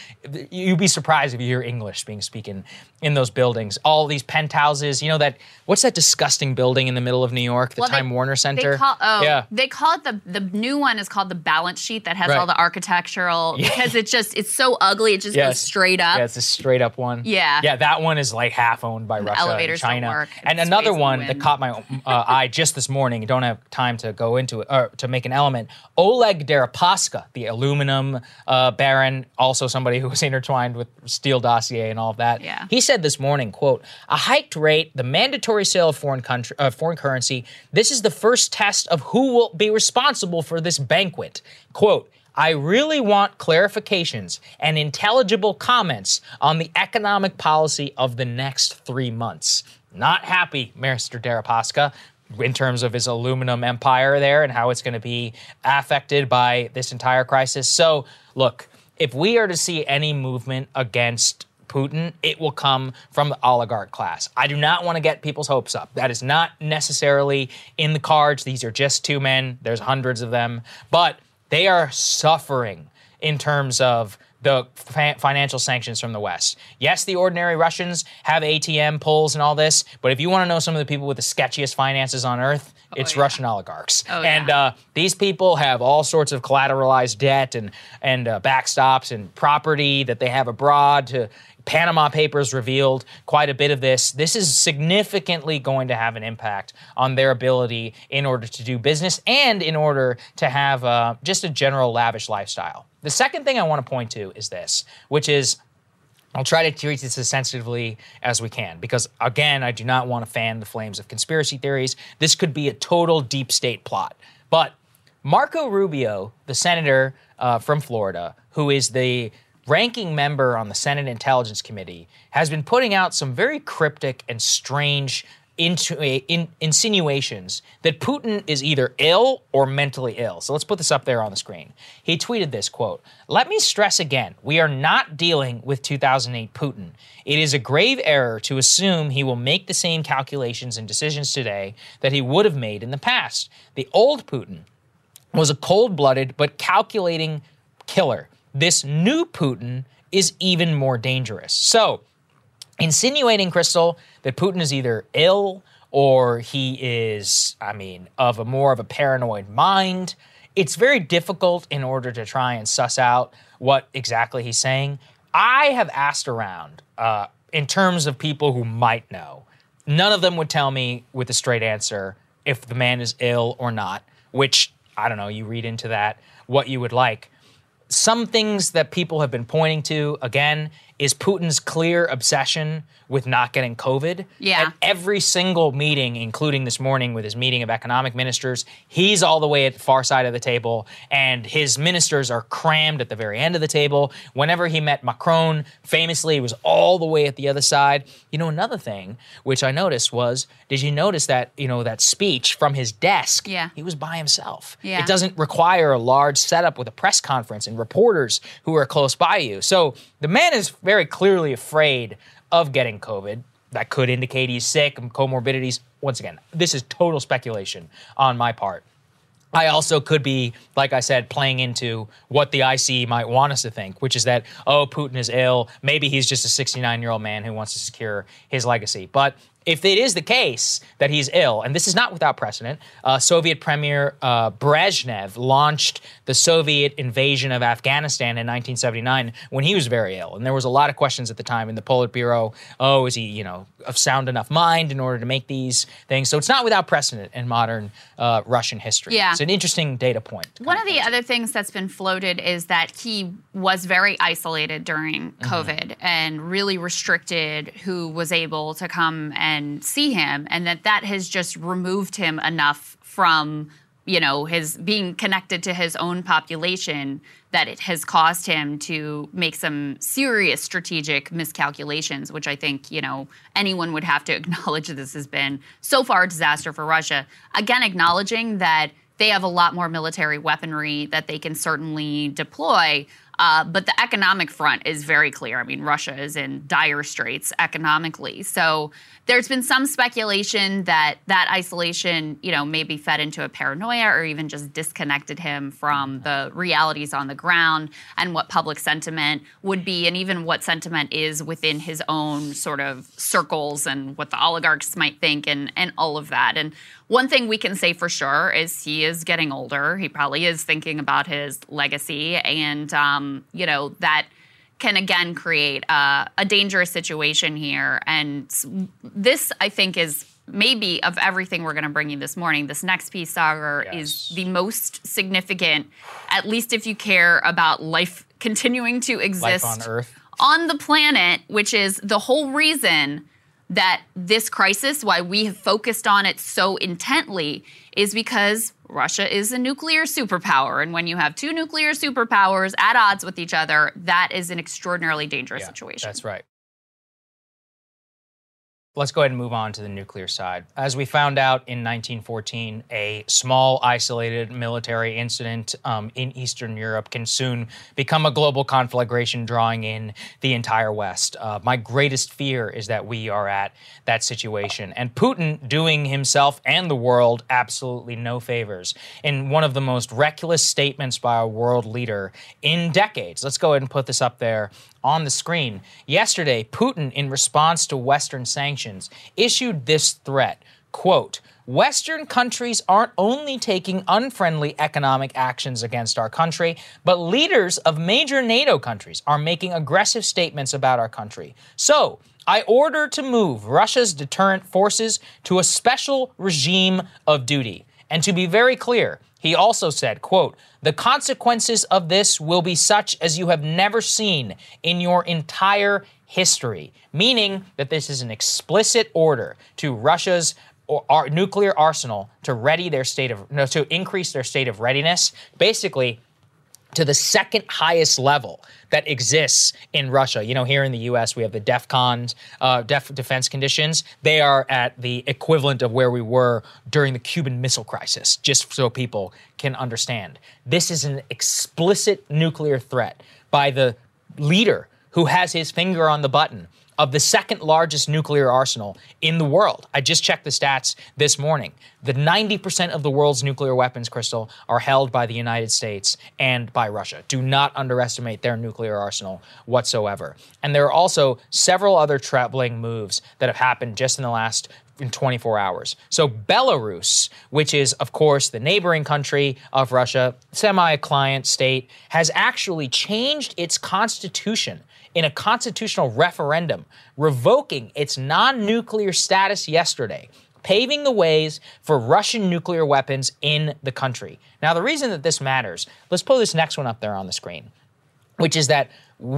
You'd be surprised if you hear English being spoken in those buildings. All these penthouses. You know that what's that disgusting building in the middle of New York, the Well, they- Time Warner Center? They call, oh, yeah. they call it the the new one is called the balance sheet that has Right. all the architectural *laughs* because it just it's so ugly it just Yes. goes straight up. Yeah, it's a straight up one. Yeah. Yeah, that one is like half owned by Russia elevators and don't China. work. And It's another one that caught my uh, eye just this morning, don't have time to go into it, or to make an element. Oleg Deripaska, the aluminum uh, baron, also somebody who was *laughs* intertwined with Steele dossier and all of that. Yeah. He said this morning, quote, a hiked rate, the mandatory sale of foreign, country, uh, foreign currency, this is the first test of who will be responsible for this banquet. Quote, I really want clarifications and intelligible comments on the economic policy of the next three months. Not happy, Mr. Deripaska, in terms of his aluminum empire there and how it's going to be affected by this entire crisis. So, look, if we are to see any movement against Putin, it will come from the oligarch class. I do not want to get people's hopes up. That is not necessarily in the cards. These are just two men, there's hundreds of them, but they are suffering in terms of the fa- financial sanctions from the West. Yes, the ordinary Russians have ATM pulls and all this, but if you want to know some of the people with the sketchiest finances on earth, it's yeah. Russian oligarchs. Oh, and yeah. uh, these people have all sorts of collateralized debt and and uh, backstops and property that they have abroad. To Panama Papers revealed quite a bit of this. This is significantly going to have an impact on their ability in order to do business and in order to have uh, just a general lavish lifestyle. The second thing I want to point to is this, which is I'll try to treat this as sensitively as we can because, again, I do not want to fan the flames of conspiracy theories. This could be a total deep state plot. But Marco Rubio, the senator uh, from Florida, who is the ranking member on the Senate Intelligence Committee, has been putting out some very cryptic and strange into, in, insinuations that Putin is either ill or mentally ill. So let's put this up there on the screen. He tweeted this quote, "Let me stress again, we are not dealing with 2008 Putin. It is a grave error to assume he will make the same calculations and decisions today that he would have made in the past. The old Putin was a cold-blooded but calculating killer. This new Putin is even more dangerous." So, insinuating Krystal that putin is either ill or he is i mean of a more of a paranoid mind it's very difficult in order to try and suss out what exactly he's saying. I have asked around uh, in terms of people who might know. None of them would tell me with a straight answer if the man is ill or not which i don't know you read into that what you would like some things that people have been pointing to again is Putin's clear obsession with not getting COVID. Yeah. At every single meeting, including this morning with his meeting of economic ministers, he's all the way at the far side of the table, and his ministers are crammed at the very end of the table. Whenever he met Macron, famously, he was all the way at the other side. You know, another thing which I noticed was, did you notice that, you know, that speech from his desk? Yeah. He was by himself. Yeah. It doesn't require a large setup with a press conference and reporters who are close by you. So the man is very clearly afraid of getting COVID. That could indicate he's sick and comorbidities. Once again, this is total speculation on my part. I also could be, like I said, playing into what the IC might want us to think, which is that, oh, Putin is ill. Maybe he's just a 69 year old man who wants to secure his legacy. But if it is the case that he's ill, and this is not without precedent, uh, Soviet Premier uh, Brezhnev launched the Soviet invasion of Afghanistan in 1979 when he was very ill, and there was a lot of questions at the time in the Politburo. Oh, is he, you know, of sound enough mind in order to make these things? So it's not without precedent in modern uh, Russian history. Yeah. it's an interesting data point. One of the other things that's been floated is that he was very isolated during Mm-hmm. COVID and really restricted who was able to come and see him, and that that has just removed him enough from you know, his being connected to his own population that it has caused him to make some serious strategic miscalculations, which I think, you know, anyone would have to *laughs* acknowledge this has been so far a disaster for Russia. Again, acknowledging that they have a lot more military weaponry that they can certainly deploy. Uh, but the economic front is very clear. I mean, Russia is in dire straits economically. So there's been some speculation that that isolation, you know, maybe fed into a paranoia or even just disconnected him from the realities on the ground and what public sentiment would be, and even what sentiment is within his own sort of circles and what the oligarchs might think, and and all of that. And one thing we can say for sure is he is getting older. He probably is thinking about his legacy, and um, you know that can again create a, a dangerous situation here. And this, I think, is maybe of everything we're going to bring you this morning, this next piece, Saagar, yes. is the most significant, at least if you care about life continuing to exist life on Earth. On the planet, which is the whole reason that this crisis, why we have focused on it so intently, is because Russia is a nuclear superpower. And when you have two nuclear superpowers at odds with each other, that is an extraordinarily dangerous yeah, situation. That's right. Let's go ahead and move on to the nuclear side. As we found out in 1914, a small, isolated military incident um, in Eastern Europe can soon become a global conflagration, drawing in the entire West. Uh, my greatest fear is that we are at that situation, and Putin doing himself and the world absolutely no favors in one of the most reckless statements by a world leader in decades. Let's go ahead and put this up there on the screen. Yesterday, Putin, in response to Western sanctions, issued this threat quote, Western countries aren't only taking unfriendly economic actions against our country, but leaders of major NATO countries are making aggressive statements about our country. So, I order to move Russia's deterrent forces to a special regime of duty. And to be very clear, he also said, quote, the consequences of this will be such as you have never seen in your entire history, meaning that this is an explicit order to Russia's or, nuclear arsenal to ready their state of no, to increase their state of readiness. Basically, to the second highest level that exists in Russia. You know, here in the U.S., we have the DEFCON uh, def- defense conditions. They are at the equivalent of where we were during the Cuban Missile Crisis, just so people can understand. This is an explicit nuclear threat by the leader who has his finger on the button of the second largest nuclear arsenal in the world. I just checked the stats this morning. The 90% of the world's nuclear weapons, Krystal, are held by the United States and by Russia. Do not underestimate their nuclear arsenal whatsoever. And there are also several other troubling moves that have happened just in the last in 24 hours. So Belarus, which is of course the neighboring country of Russia, semi-client state, has actually changed its constitution in a constitutional referendum revoking its non nuclear status yesterday, paving the ways for Russian nuclear weapons in the country. Now, the reason that this matters, let's pull this next one up there on the screen, which is that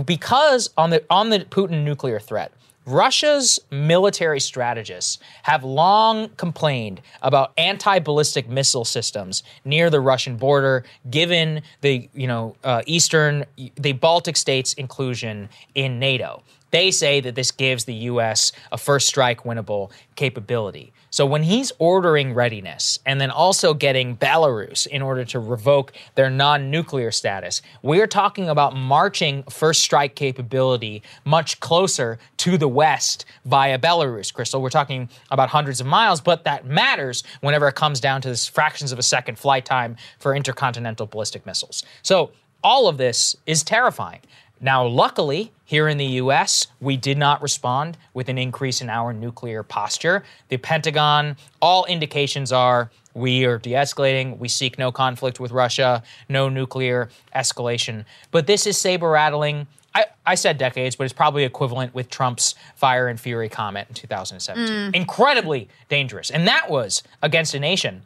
because on the on the Putin nuclear threat, Russia's military strategists have long complained about anti-ballistic missile systems near the Russian border, given the you know uh, eastern, the Baltic states' inclusion in NATO. They say that this gives the U.S. a first strike winnable capability. So when he's ordering readiness and then also getting Belarus in order to revoke their non nuclear status, we are talking about marching first strike capability much closer to the West via Belarus, Krystal. We're talking about hundreds of miles, but that matters whenever it comes down to this fractions of a second flight time for intercontinental ballistic missiles. So all of this is terrifying. Now, luckily, here in the US, we did not respond with an increase in our nuclear posture. The Pentagon, all indications are we are de escalating, we seek no conflict with Russia, no nuclear escalation. But this is saber rattling. I, I, said decades, but it's probably equivalent with Trump's fire and fury comment in 2017. Mm. Incredibly dangerous. And that was against a nation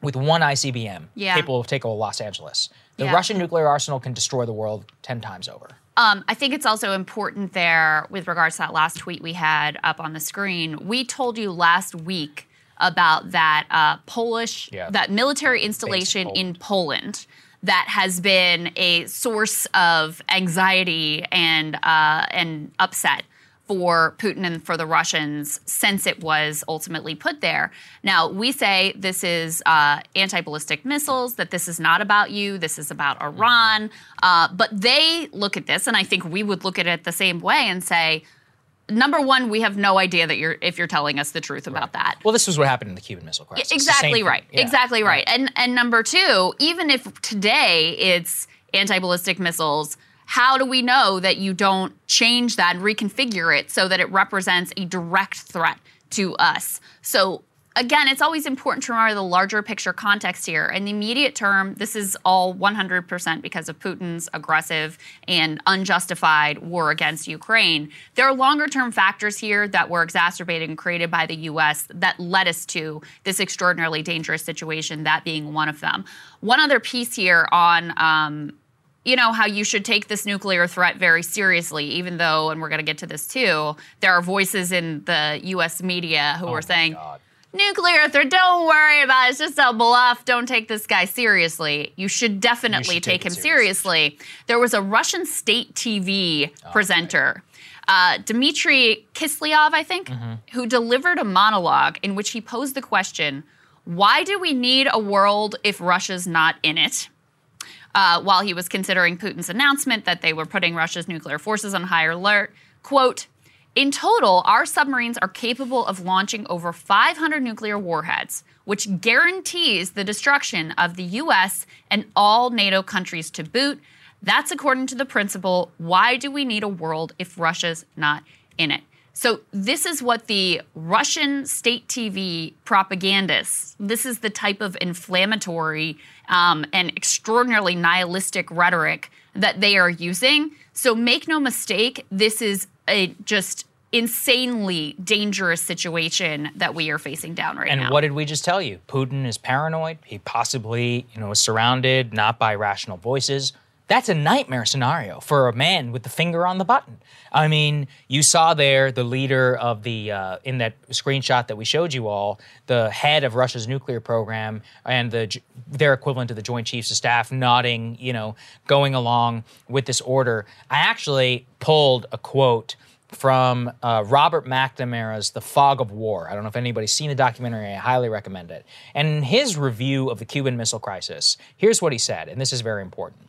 with one ICBM yeah. capable of taking Los Angeles. The yeah. Russian nuclear arsenal can destroy the world 10 times over. Um, I think it's also important there with regards to that last tweet we had up on the screen. We told you last week about that uh, Polish, Yeah. that military installation in Poland that has been a source of anxiety and uh, and upset for Putin and for the Russians since it was ultimately put there. Now, we say this is uh, anti ballistic missiles, that this is not about you, this is about Iran. Uh, but they look at this, and I think we would look at it the same way and say, number one, we have no idea that you're if you're telling us the truth about that. Well, this was what happened in the Cuban Missile Crisis. It's the same Exactly right. Yeah. Exactly right. And and number two, even if today it's anti-ballistic missiles, how do we know that you don't change that and reconfigure it so that it represents a direct threat to us? So again, it's always important to remember the larger picture context here. In the immediate term, this is all 100% because of Putin's aggressive and unjustified war against Ukraine. There are longer term factors here that were exacerbated and created by the US that led us to this extraordinarily dangerous situation, that being one of them. One other piece here on. Um, you know how you should take this nuclear threat very seriously, even though, and we're going to get to this too, there are voices in the US media who are saying, nuclear threat, don't worry about it. It's just a bluff. Don't take this guy seriously. You should definitely should take, take him seriously. There was a Russian state TV presenter, uh, Dmitry Kislyov, I think, who delivered a monologue in which he posed the question why do we need a world if Russia's not in it? Uh, while he was considering Putin's announcement that they were putting Russia's nuclear forces on high alert. Quote, in total, our submarines are capable of launching over 500 nuclear warheads, which guarantees the destruction of the U.S. and all NATO countries to boot. That's according to the principle why do we need a world if Russia's not in it? So, this is what the Russian state TV propagandists, this is the type of inflammatory um, and extraordinarily nihilistic rhetoric that they are using. So, make no mistake, this is a just insanely dangerous situation that we are facing down right And now. And what did we just tell you? Putin is paranoid. He possibly, you know, is surrounded not by rational voices. That's a nightmare scenario for a man with the finger on the button. I mean, you saw there the leader of the uh, in that screenshot that we showed you all, the head of Russia's nuclear program and the their equivalent to the Joint Chiefs of Staff nodding, you know, going along with this order. I actually pulled a quote from uh, Robert McNamara's The Fog of War. I don't know if anybody's seen the documentary. I highly recommend it. And in his review of the Cuban Missile Crisis, here's what he said, and this is very important.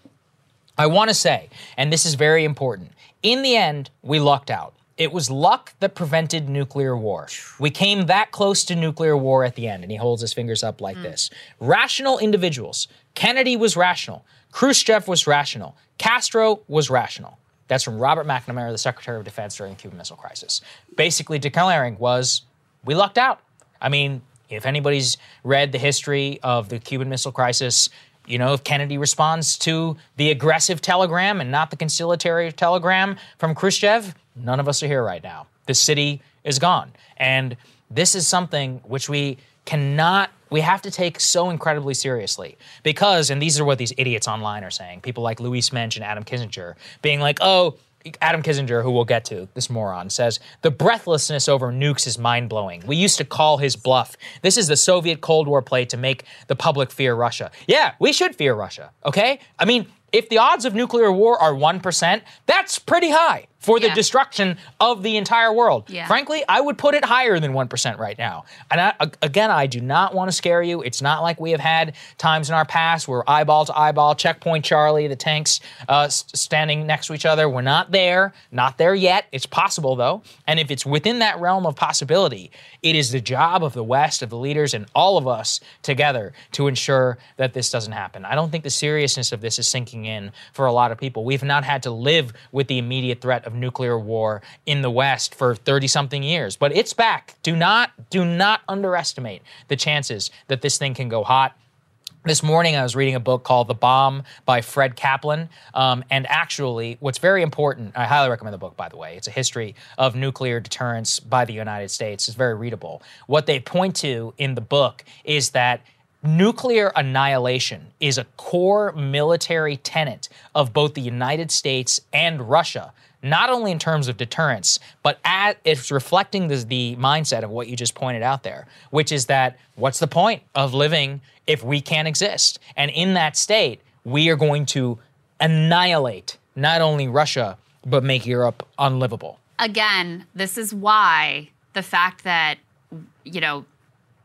I want to say, and this is very important, in the end, we lucked out. It was luck that prevented nuclear war. We came that close to nuclear war at the end, and he holds his fingers up like hmm. this. Rational individuals. Kennedy was rational. Khrushchev was rational. Castro was rational. That's from Robert McNamara, the Secretary of Defense during the Cuban Missile Crisis. Basically declaring was, we lucked out. I mean, if anybody's read the history of the Cuban Missile Crisis, you know, if Kennedy responds to the aggressive telegram and not the conciliatory telegram from Khrushchev, none of us are here right now. The city is gone. And this is something which we cannot, we have to take so incredibly seriously. Because, and these are what these idiots online are saying, people like Louise Mensch and Adam Kinzinger, being like, oh, Adam Kinzinger, who we'll get to, this moron, says the breathlessness over nukes is mind blowing. We used to call his bluff. This is the Soviet Cold War play to make the public fear Russia. Yeah, we should fear Russia, okay? I mean, if the odds of nuclear war are 1%, that's pretty high for the Yeah. destruction of the entire world. Yeah. Frankly, I would put it higher than 1% right now. And I, again, I do not want to scare you. It's not like we have had times in our past where eyeball to eyeball, checkpoint Charlie, the tanks uh, standing next to each other. We're not there, not there yet. It's possible though. And if it's within that realm of possibility, it is the job of the West, of the leaders, and all of us together to ensure that this doesn't happen. I don't think the seriousness of this is sinking in for a lot of people. We've not had to live with the immediate threat of nuclear war in the West for 30 something years, but it's back. Do not do not underestimate the chances that this thing can go hot. This morning, I was reading a book called The Bomb by Fred Kaplan. Um, and actually, what's very important, I highly recommend the book, by the way. It's a history of nuclear deterrence by the United States. It's very readable. What they point to in the book is that nuclear annihilation is a core military tenet of both the United States and Russia. Not only in terms of deterrence, but at, it's reflecting the, the mindset of what you just pointed out there, which is that what's the point of living if we can't exist? And in that state, we are going to annihilate not only Russia, but make Europe unlivable. Again, this is why the fact that, you know,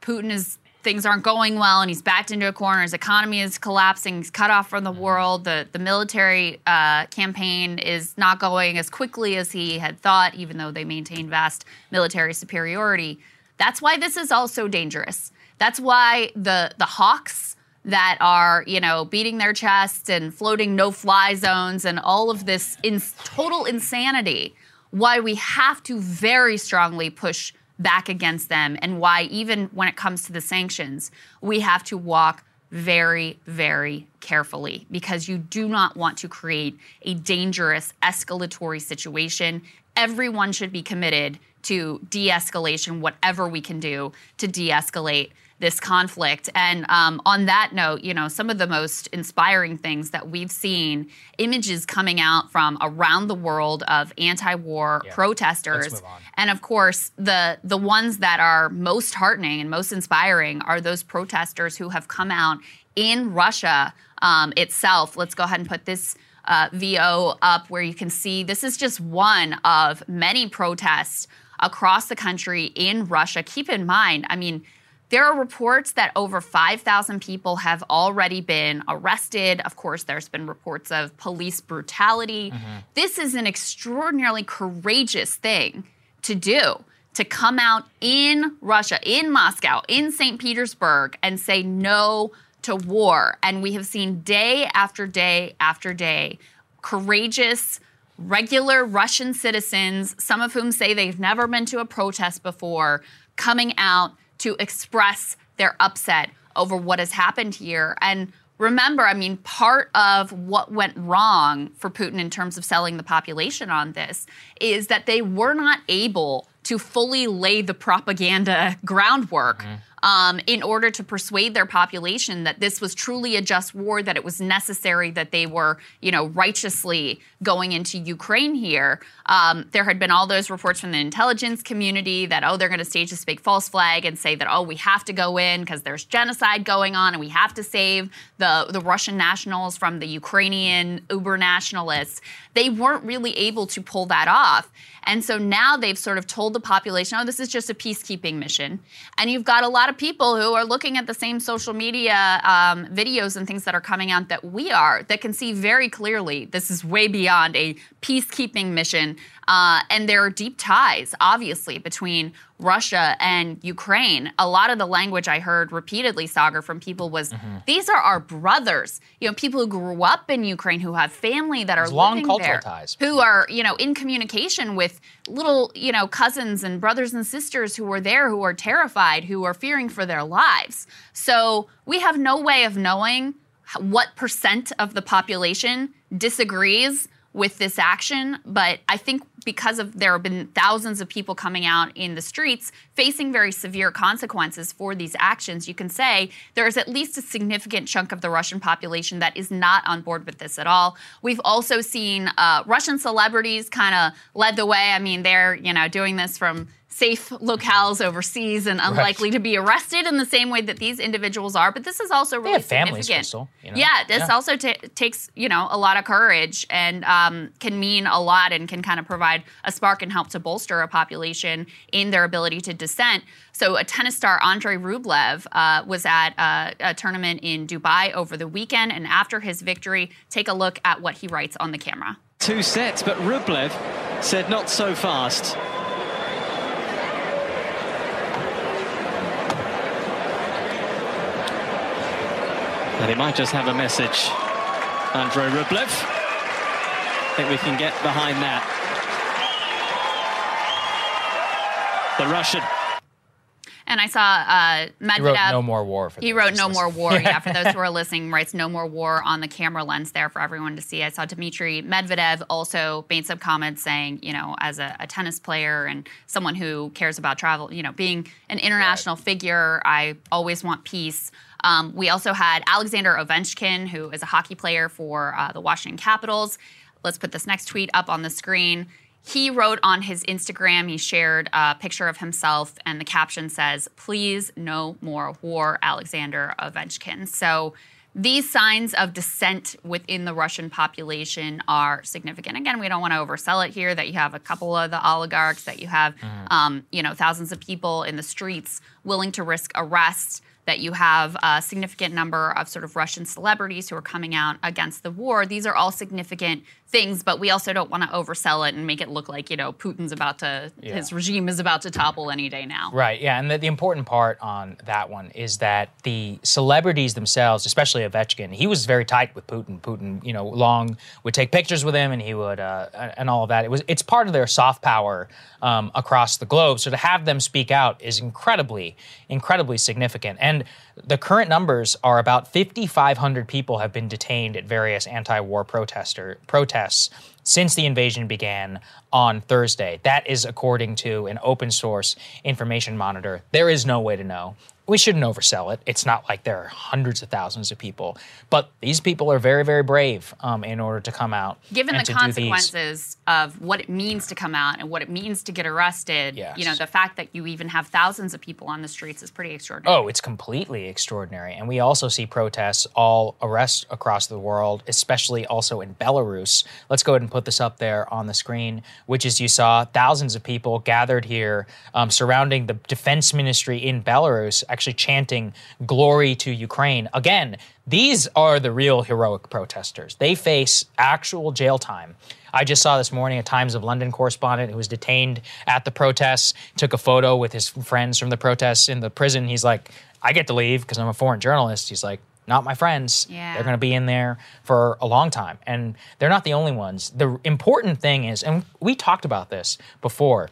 Putin is things aren't going well and he's backed into a corner. His economy is collapsing. He's cut off from the world. The the military uh, campaign is not going as quickly as he had thought, even though they maintain vast military superiority. That's why this is also dangerous. That's why the the hawks that are you know beating their chests and floating no fly zones and all of this in total insanity. Why we have to very strongly push back against them and why, even when it comes to the sanctions, we have to walk very, very carefully because you do not want to create a dangerous escalatory situation. Everyone should be committed to de escalation, whatever we can do to de escalate this conflict. And um, on that note, you know, some of the most inspiring things that we've seen images coming out from around the world of anti-war Yeah. protesters. Let's move on. And of course, the the ones that are most heartening and most inspiring are those protesters who have come out in Russia um, itself. Let's go ahead and put this. Uh, VO up where you can see this is just one of many protests across the country in Russia. Keep in mind, I mean, there are reports that over 5,000 people have already been arrested. Of course, there's been reports of police brutality. Mm-hmm. This is an extraordinarily courageous thing to do to come out in Russia, in Moscow, in St. Petersburg, and say no to war. And we have seen day after day after day courageous, regular Russian citizens, some of whom say they've never been to a protest before, coming out to express their upset over what has happened here. And remember, I mean, part of what went wrong for Putin in terms of selling the population on this is that they were not able to fully lay the propaganda groundwork. Mm-hmm. Um, in order to persuade their population that this was truly a just war, that it was necessary, that they were, you know, righteously going into Ukraine here. Um, there had been all those reports from the intelligence community that, oh, they're going to stage this big false flag and say that, oh, we have to go in because there's genocide going on and we have to save the, the Russian nationals from the Ukrainian uber nationalists. They weren't really able to pull that off. And so now they've sort of told the population, oh, this is just a peacekeeping mission. And you've got a lot of people who are looking at the same social media um, videos and things that are coming out that we are, that can see very clearly this is way beyond a peacekeeping mission. Uh, and there are deep ties, obviously, between Russia and Ukraine. A lot of the language I heard repeatedly, Saagar, from people was these are our brothers. You know, people who grew up in Ukraine, who have family that are long living cultural there, ties. who are you know in communication with little you know cousins and brothers and sisters who are there, who are terrified, who are fearing for their lives. So we have no way of knowing what percent of the population disagrees with this action, but I think because of there have been thousands of people coming out in the streets facing very severe consequences for these actions, you can say there is at least a significant chunk of the Russian population that is not on board with this at all. We've also seen uh, Russian celebrities kind of led the way. I mean, they're you know doing this from safe locales overseas and unlikely to be arrested in the same way that these individuals are. But this is also really have families, significant. Krystal, you know? Yeah, this Yeah. also ta takes you know a lot of courage and um, can mean a lot and can kind of provide a spark and help to bolster a population in their ability to dissent. So a tennis star Andre Rublev uh, was at uh, a tournament in Dubai over the weekend, and after his victory, take a look at what he writes on the camera. two sets, but Rublev said not so fast. And he might just have a message, Andrei Rublev. I think we can get behind that. The Russian And I saw uh, Medvedev. He wrote "No More War." For he wrote "No More. War." *laughs* Yeah, for those who are listening, writes "No More War" on the camera lens there for everyone to see. I saw Dmitry Medvedev also made some comments saying, you know, as a, a tennis player and someone who cares about travel, you know, being an international figure, I always want peace. Um, we also had Alexander Ovechkin, who is a hockey player for uh, the Washington Capitals. Let's put this next tweet up on the screen. He wrote on his Instagram, he shared a picture of himself, and the caption says, Please, no more war, Alexander Ovechkin. So these signs of dissent within the Russian population are significant. Again, we don't want to oversell it here that you have a couple of the oligarchs, that you have, um, you know, thousands of people in the streets willing to risk arrest that you have a significant number of sort of Russian celebrities who are coming out against the war. These are all significant things, but we also don't want to oversell it and make it look like, you know, Putin's about to, his regime is about to topple any day now. Right, yeah, and the, the important part on that one is that the celebrities themselves, especially Ovechkin, he was very tight with Putin. Putin, you know, long would take pictures with him, and he would, uh, and all of that. It was, it's part of their soft power um, across the globe. So to have them speak out is incredibly, incredibly significant. And the current numbers are about 5,500 people have been detained at various anti-war protester protests since the invasion began on Thursday. That is according to an open source information monitor. There is no way to know. We shouldn't oversell it. It's not like there are hundreds of thousands of people, but these people are very, very brave um, in order to come out. Given the to do these. consequences of what it means to come out and what it means to get arrested, Yes. you know, the fact that you even have thousands of people on the streets is pretty extraordinary. Oh, it's completely extraordinary. And we also see protests all arrest across the world, especially also in Belarus. Let's go ahead and put this up there on the screen, which is you saw thousands of people gathered here um, surrounding the defense ministry in Belarus, actually chanting glory to Ukraine. Again, these are the real heroic protesters. They face actual jail time. I just saw this morning a Times of London correspondent who was detained at the protests, took a photo with his friends from the protests in the prison. He's like, I get to leave because I'm a foreign journalist. He's like, not my friends. Yeah. They're going to be in there for a long time. And they're not the only ones. The important thing is, and we talked about this before,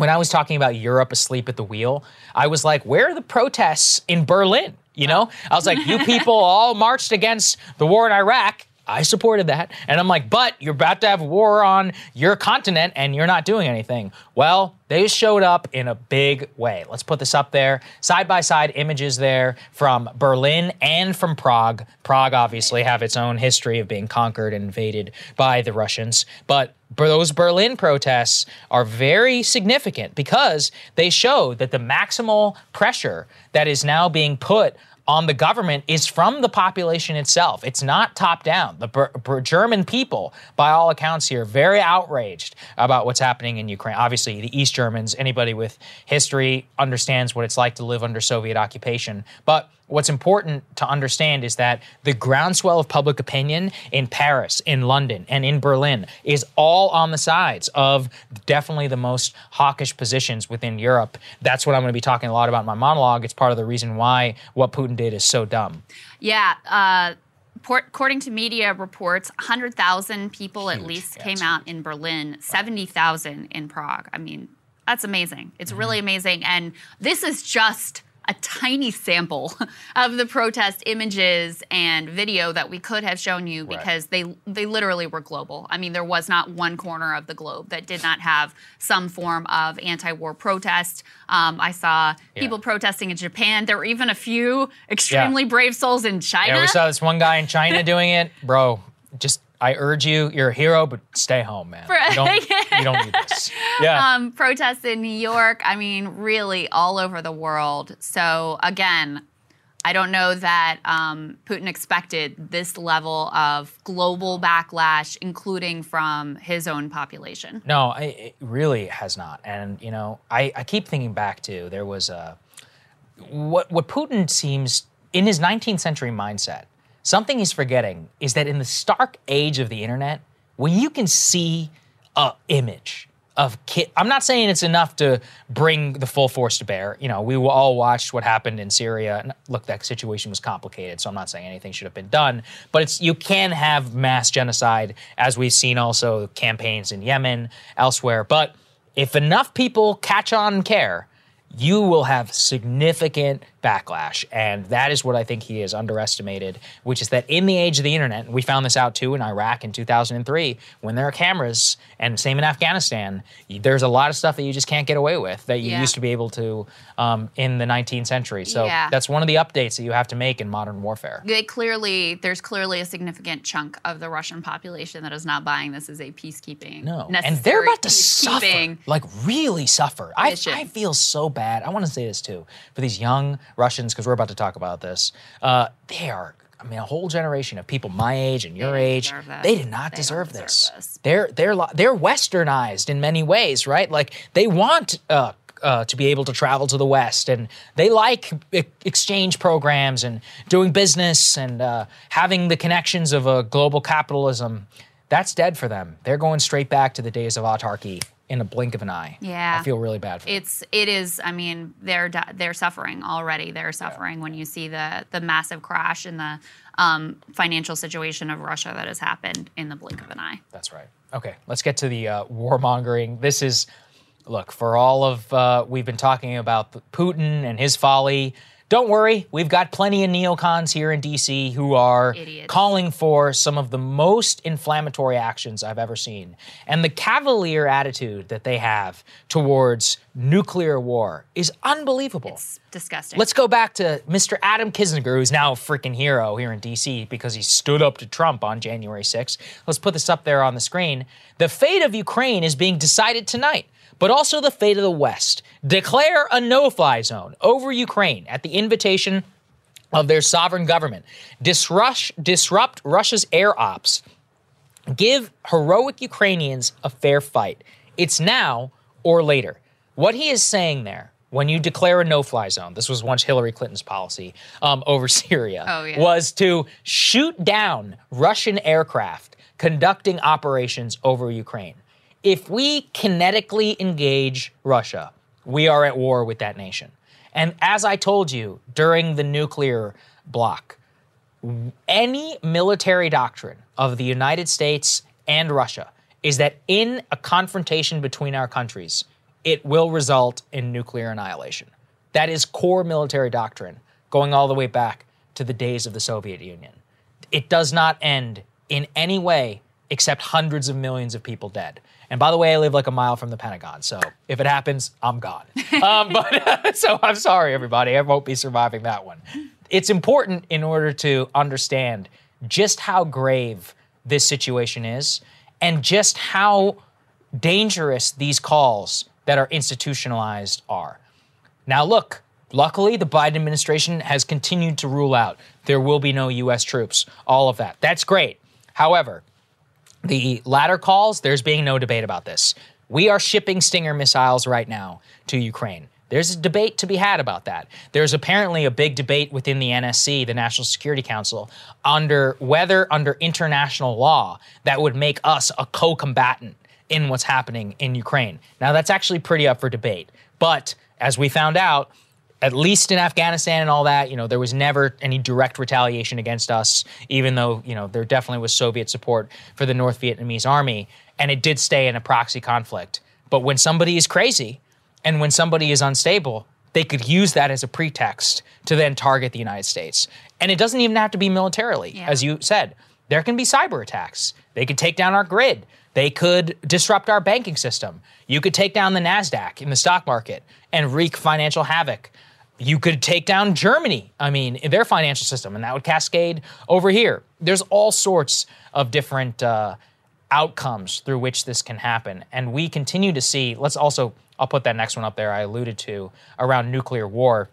when I was talking about Europe asleep at the wheel, I was like, where are the protests in Berlin? You know, I was like, you *laughs* people all marched against the war in Iraq. I supported that. And I'm like, but you're about to have war on your continent and you're not doing anything. Well, they showed up in a big way. Let's put this up there. Side by side images there from Berlin and from Prague. Prague obviously have its own history of being conquered and invaded by the Russians. But those Berlin protests are very significant because they show that the maximal pressure that is now being put on the government is from the population itself. It's not top down. The Ber- Ber- German people, by all accounts here, very outraged about what's happening in Ukraine. Obviously, the East Germans, anybody with history understands what it's like to live under Soviet occupation. But what's important to understand is that the groundswell of public opinion in Paris, in London, and in Berlin is all on the sides of definitely the most hawkish positions within Europe. That's what I'm going to be talking a lot about in my monologue. It's part of the reason why what Putin did is so dumb. Yeah. Uh, according to media reports, 100,000 people at least came out in Berlin, 70,000 in Prague. I mean, that's amazing. It's really Mm-hmm. amazing. And this is just a tiny sample *laughs* of the protest images and video that we could have shown you Right. because they they literally were global. I mean, there was not one corner of the globe that did not have some form of anti-war protest. Um, I saw Yeah. people protesting in Japan. There were even a few extremely brave souls in China. Yeah, we saw this one guy in China *laughs* doing it. Bro, just I urge you, you're a hero, but stay home, man. You don't, *laughs* you don't need this. *laughs* Yeah. um, protests in New York. I mean, really all over the world. So again, I don't know that um, Putin expected this level of global backlash, including from his own population. No, I, it really has not. And you know, I, I keep thinking back to there was a what what Putin seems in his 19th century mindset. Something he's forgetting is that in the stark age of the internet, when you can see a image of kid, I'm not saying it's enough to bring the full force to bear. You know, we all watched what happened in Syria. And look, that situation was complicated, so I'm not saying anything should have been done. But it's you can have mass genocide, as we've seen also campaigns in Yemen, elsewhere. But if enough people catch on and care, you will have significant backlash. And that is what I think he has underestimated, which is that in the age of the internet, we found this out too in Iraq in 2003, when there are cameras, and same in Afghanistan, there's a lot of stuff that you just can't get away with that you Yeah. used to be able to um, in the 19th century. So Yeah. that's one of the updates that you have to make in modern warfare. They clearly, there's clearly a significant chunk of the Russian population that is not buying this as a peacekeeping. No, and they're about to suffer, like really suffer. I, I feel so bad. I want to say this too for these young Russians because we're about to talk about this. Uh, they are, I mean, a whole generation of people my age and your age. They did not They deserve, deserve this. this. They're they're they're westernized in many ways, right? Like they want. Uh, uh, to be able to travel to the West, and they like e- exchange programs and doing business and uh, having the connections of a global capitalism. That's dead for them. They're going straight back to the days of autarky in a blink of an eye. Yeah. I feel really bad for them. It's it is. I mean, they're they're suffering already. They're suffering when you see the the massive crash in the um, financial situation of Russia that has happened in the blink of an eye. That's right. Okay, let's get to the uh, warmongering. This is, look, for all of, uh, we've been talking about Putin and his folly. Don't worry, we've got plenty of neocons here in DC who are Idiots. calling for some of the most inflammatory actions I've ever seen. And the cavalier attitude that they have towards nuclear war is unbelievable. It's disgusting. Let's go back to Mr. Adam Kinzinger, who's now a freaking hero here in DC because he stood up to Trump on January 6th. Let's put this up there on the screen. The fate of Ukraine is being decided tonight, but also the fate of the West. Declare a no fly zone over Ukraine at the invitation of their sovereign government. Disrupt, disrupt Russia's air ops. Give heroic Ukrainians a fair fight. It's now or later. What he is saying there, when you declare a no fly zone, this was once Hillary Clinton's policy um, over *laughs* Syria, Oh, yeah. was to shoot down Russian aircraft conducting operations over Ukraine. If we kinetically engage Russia, we are at war with that nation. And as I told you during the nuclear block, any military doctrine of the United States and Russia is that in a confrontation between our countries, it will result in nuclear annihilation. That is core military doctrine going all the way back to the days of the Soviet Union. It does not end in any way except hundreds of millions of people dead. And by the way, I live like a mile from the Pentagon, so if it happens, I'm gone. *laughs* um, but *laughs* so I'm sorry, everybody. I won't be surviving that one. It's important in order to understand just how grave this situation is and just how dangerous these calls that are institutionalized are. Now, look, luckily, the Biden administration has continued to rule out there will be no U.S. troops, all of that. That's great. However, the latter calls, there's being no debate about this. We are shipping Stinger missiles right now to Ukraine. There's a debate to be had about that. There's apparently a big debate within the NSC, the National Security Council, under whether under international law that would make us a co-combatant in what's happening in Ukraine. Now that's actually pretty up for debate. But as we found out, at least in Afghanistan and all that, you know, there was never any direct retaliation against us, even though, you know, there definitely was Soviet support for the North Vietnamese army. And it did stay in a proxy conflict. But when somebody is crazy and when somebody is unstable, they could use that as a pretext to then target the United States. And it doesn't even have to be militarily, Yeah. as you said. There can be cyber attacks. They could take down our grid. They could disrupt our banking system. You could take down the NASDAQ in the stock market and wreak financial havoc. You could take down Germany, I mean, their financial system, and that would cascade over here. There's all sorts of different uh, outcomes through which this can happen. And we continue to see, let's also, I'll put that next one up there I alluded to around nuclear war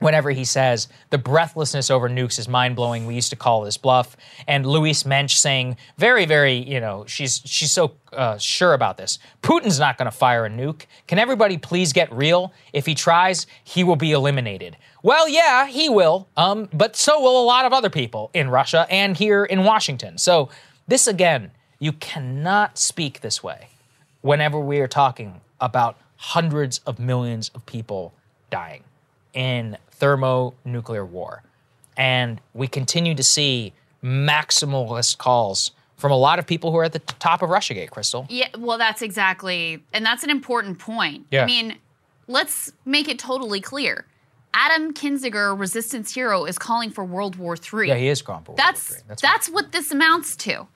whenever he says the breathlessness over nukes is mind blowing. We used to call this bluff. And Louise Mensch saying very, very, you know, she's she's so uh, sure about this. Putin's not going to fire a nuke. Can everybody please get real? If he tries, he will be eliminated. Well, yeah, he will. Um, but so will a lot of other people in Russia and here in Washington. So this again, you cannot speak this way whenever we are talking about hundreds of millions of people dying in thermonuclear war. And we continue to see maximalist calls from a lot of people who are at the top of Russiagate, Krystal. Yeah, well, that's exactly, and that's an important point. Yeah. I mean, let's make it totally clear. Adam Kinzinger, resistance hero, is calling for World War III. Yeah, he is calling for World That's War III. that's, That's, what this amounts to.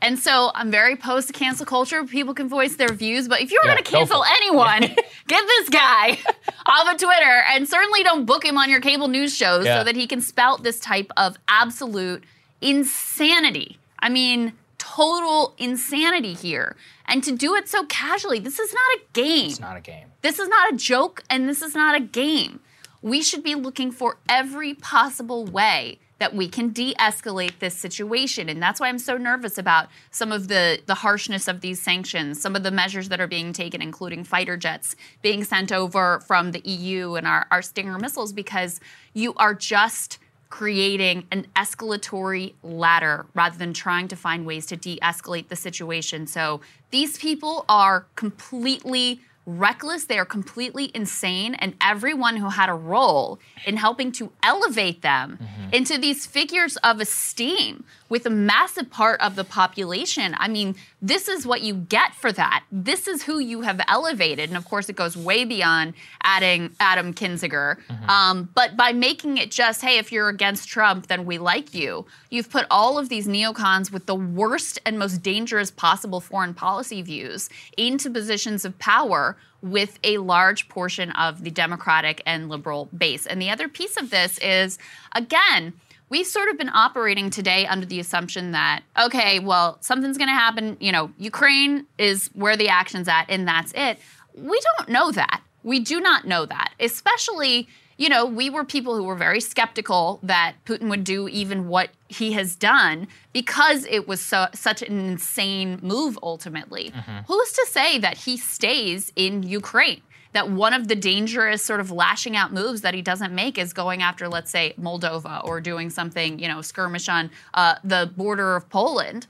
And so I'm very opposed to cancel culture. People can voice their views, but if you're Yeah, going to cancel anyone, *laughs* get this guy *laughs* off of Twitter, and certainly don't book him on your cable news shows Yeah. so that he can spout this type of absolute insanity. I mean, total insanity here, and to do it so casually. This is not a game. it's not a game. This is not a joke and this is not a game. We should be looking for every possible way that we can de-escalate this situation and that's why I'm so nervous about some of the the harshness of these sanctions, some of the measures that are being taken including fighter jets being sent over from the EU and our our Stinger missiles because you are just creating an escalatory ladder rather than trying to find ways to de escalate the situation. So these people are completely reckless, they are completely insane, and everyone who had a role in helping to elevate them into these figures of esteem with a massive part of the population. I mean, this is what you get for that. This is who you have elevated. And of course, it goes way beyond adding Adam Kinzinger. Um, but by making it just, hey, if you're against Trump, then we like you, you've put all of these neocons with the worst and most dangerous possible foreign policy views into positions of power with a large portion of the Democratic and liberal base. And the other piece of this is, again, we've sort of been operating today under the assumption that okay well something's going to happen you know ukraine is where the action's at and that's it we don't know that we do not know that especially you know we were people who were very skeptical that putin would do even what he has done because it was so, such an insane move ultimately who's to say that he stays in ukraine that one of the dangerous sort of lashing out moves that he doesn't make is going after, let's say, Moldova or doing something, you know, skirmish on uh, the border of Poland.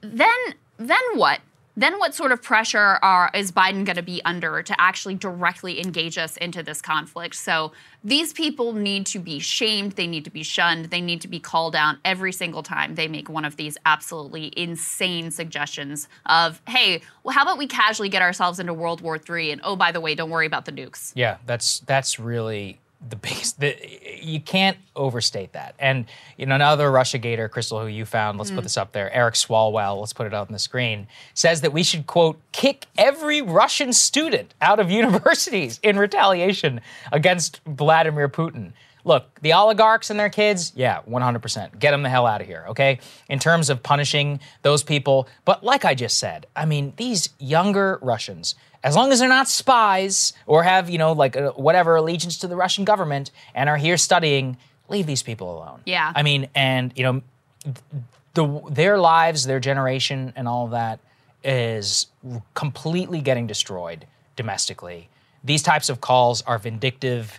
Then, then what? Then what sort of pressure are is Biden going to be under to actually directly engage us into this conflict? So these people need to be shamed. They need to be shunned. They need to be called out every single time they make one of these absolutely insane suggestions of, hey, well, how about we casually get ourselves into World War III? And oh, by the way, don't worry about the nukes. Yeah, that's that's really the biggest. The, you can't overstate that. And you know, another Russia Gator, Krystal, who you found. Let's put mm. this up there. Eric Swalwell. Let's put it up on the screen. Says that we should quote kick every Russian student out of *laughs* universities in retaliation against Vladimir Putin. Look, the oligarchs and their kids, yeah, 100%. Get them the hell out of here, okay? In terms of punishing those people. But like I just said, I mean, these younger Russians, as long as they're not spies or have, you know, like uh, whatever allegiance to the Russian government and are here studying, leave these people alone. Yeah. I mean, and, you know, the, their lives, their generation, and all of that is completely getting destroyed domestically. These types of calls are vindictive.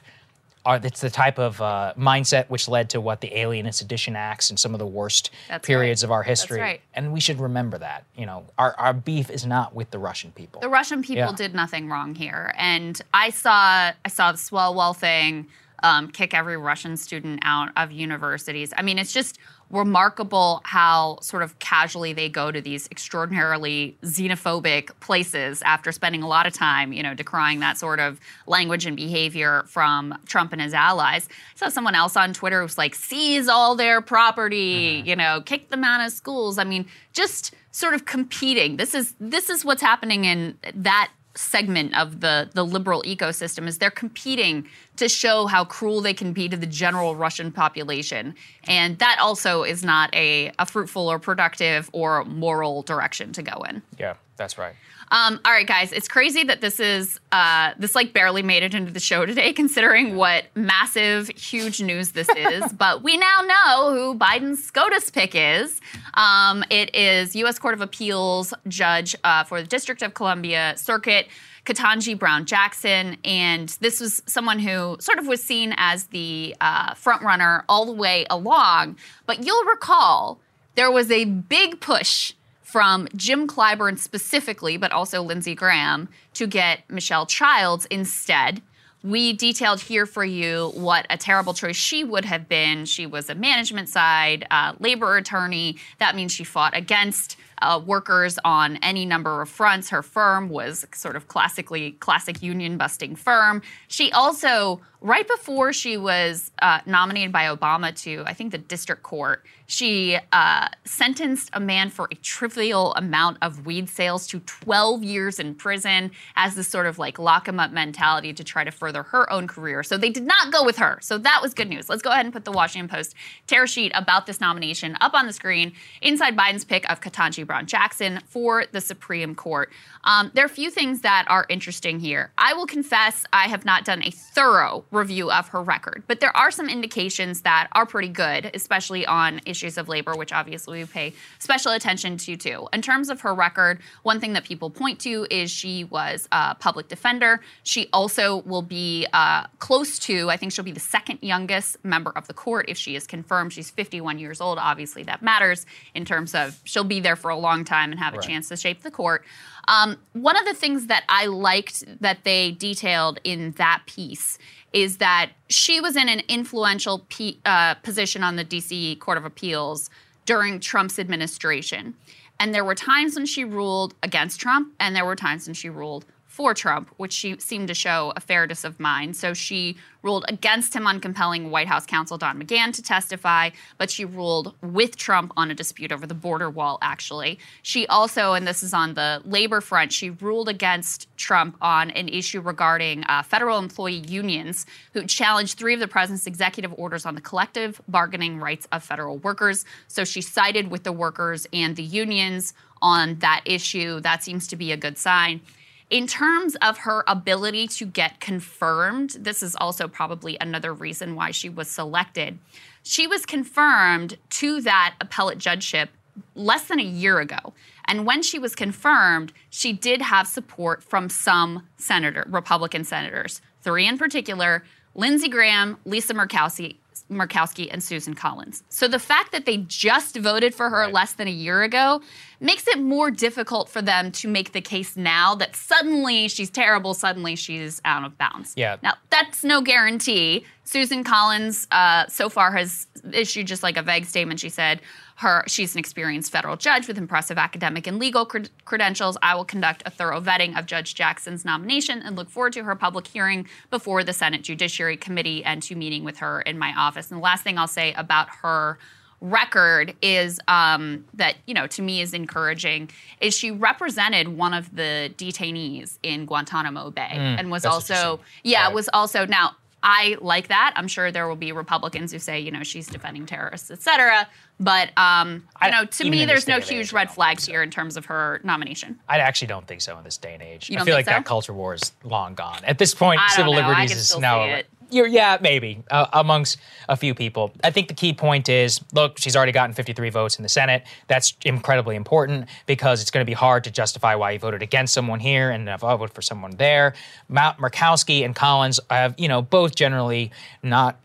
Are it's the type of uh, mindset which led to what the Alien and Sedition Acts and some of the worst That's periods right. of our history. right. And we should remember that. You know, our, our beef is not with the Russian people. The Russian people Yeah. did nothing wrong here, and I saw I saw the Swalwell thing, um, kick every Russian student out of universities. I mean, it's just remarkable how sort of casually they go to these extraordinarily xenophobic places after spending a lot of time, you know, decrying that sort of language and behavior from Trump and his allies. I saw someone else on Twitter who was like, seize all their property, mm-hmm. you know, kick them out of schools. I mean, just sort of competing. This is this is what's happening in that segment of the the liberal ecosystem is they're competing to show how cruel they can be to the general Russian population. And that also is not a, a fruitful or productive or moral direction to go in. yeah, that's right. Um, all right, guys, it's crazy that this is uh, this like barely made it into the show today, *laughs* considering what massive, huge news this is. *laughs* but we now know who Biden's SCOTUS pick is. Um, it is U.S. Court of Appeals judge uh, for the District of Columbia Circuit. Ketanji Brown Jackson, and this was someone who sort of was seen as the uh, front runner all the way along. But you'll recall there was a big push from Jim Clyburn specifically, but also Lindsey Graham, to get Michelle Childs instead. We detailed here for you what a terrible choice she would have been. She was a management side uh, labor attorney. That means she fought against uh, workers on any number of fronts. Her firm was sort of classically classic union busting firm. She also right before she was uh, nominated by Obama to, I think, the district court, she uh, sentenced a man for a trivial amount of weed sales to 12 years in prison as this sort of like lock him up mentality to try to further her own career. So they did not go with her. So that was good news. Let's go ahead and put the Washington Post tear sheet about this nomination up on the screen inside Biden's pick of Ketanji Brown Jackson for the Supreme Court. Um, there are a few things that are interesting here. I will confess I have not done a thorough review of her record, but there are some indications that are pretty good, especially on issues of labor, which obviously we pay special attention to too. In terms of her record, one thing that people point to is she was a public defender. She also will be uh, close to, I think she'll be the second youngest member of the court if she is confirmed. She's 51 years old. Obviously, that matters in terms of she'll be there for a long time and have a Right. chance to shape the court. Um, one of the things that I liked that they detailed in that piece is that she was in an influential p- uh, position on the DC Court of Appeals during Trump's administration. And there were times when she ruled against Trump, and there were times when she ruled for Trump, which she seemed to show a fairness of mind. So she ruled against him on compelling White House counsel Don McGahn to testify, but she ruled with Trump on a dispute over the border wall, actually. She also, and this is on the labor front, she ruled against Trump on an issue regarding uh, federal employee unions who challenged three of the president's executive orders on the collective bargaining rights of federal workers. So she sided with the workers and the unions on that issue. That seems to be a good sign. In terms of her ability to get confirmed, this is also probably another reason why she was selected. She was confirmed to that appellate judgeship less than a year ago. And when she was confirmed, she did have support from some senator, Republican senators, three in particular, Lindsey Graham, Lisa Murkowski, Murkowski and Susan Collins. So the fact that they just voted for her less than a year ago makes it more difficult for them to make the case now that suddenly she's terrible, suddenly she's out of bounds. Yeah. Now, that's no guarantee. Susan Collins uh, so far has issued just like a vague statement. She said her she's an experienced federal judge with impressive academic and legal cred- credentials. I will conduct a thorough vetting of Judge Jackson's nomination and look forward to her public hearing before the Senate Judiciary Committee and to meeting with her in my office. And the last thing I'll say about her record is um, that you know to me is encouraging is she represented one of the detainees in Guantanamo Bay and was also yeah Right. was also now I like that. I'm sure there will be Republicans who say, you know, she's defending terrorists, et cetera. But, um, you I- know, to me, there's no huge age, red flags so. here in terms of her nomination. I actually don't think so in this day and age. You I feel like so? that culture war is long gone. At this point, civil know. Liberties is now. see it. You're, yeah, maybe uh, amongst a few people. I think the key point is look, she's already gotten 53 votes in the Senate. That's incredibly important because it's going to be hard to justify why you voted against someone here and if I voted for someone there. Ma- Murkowski and Collins have, you know, both generally not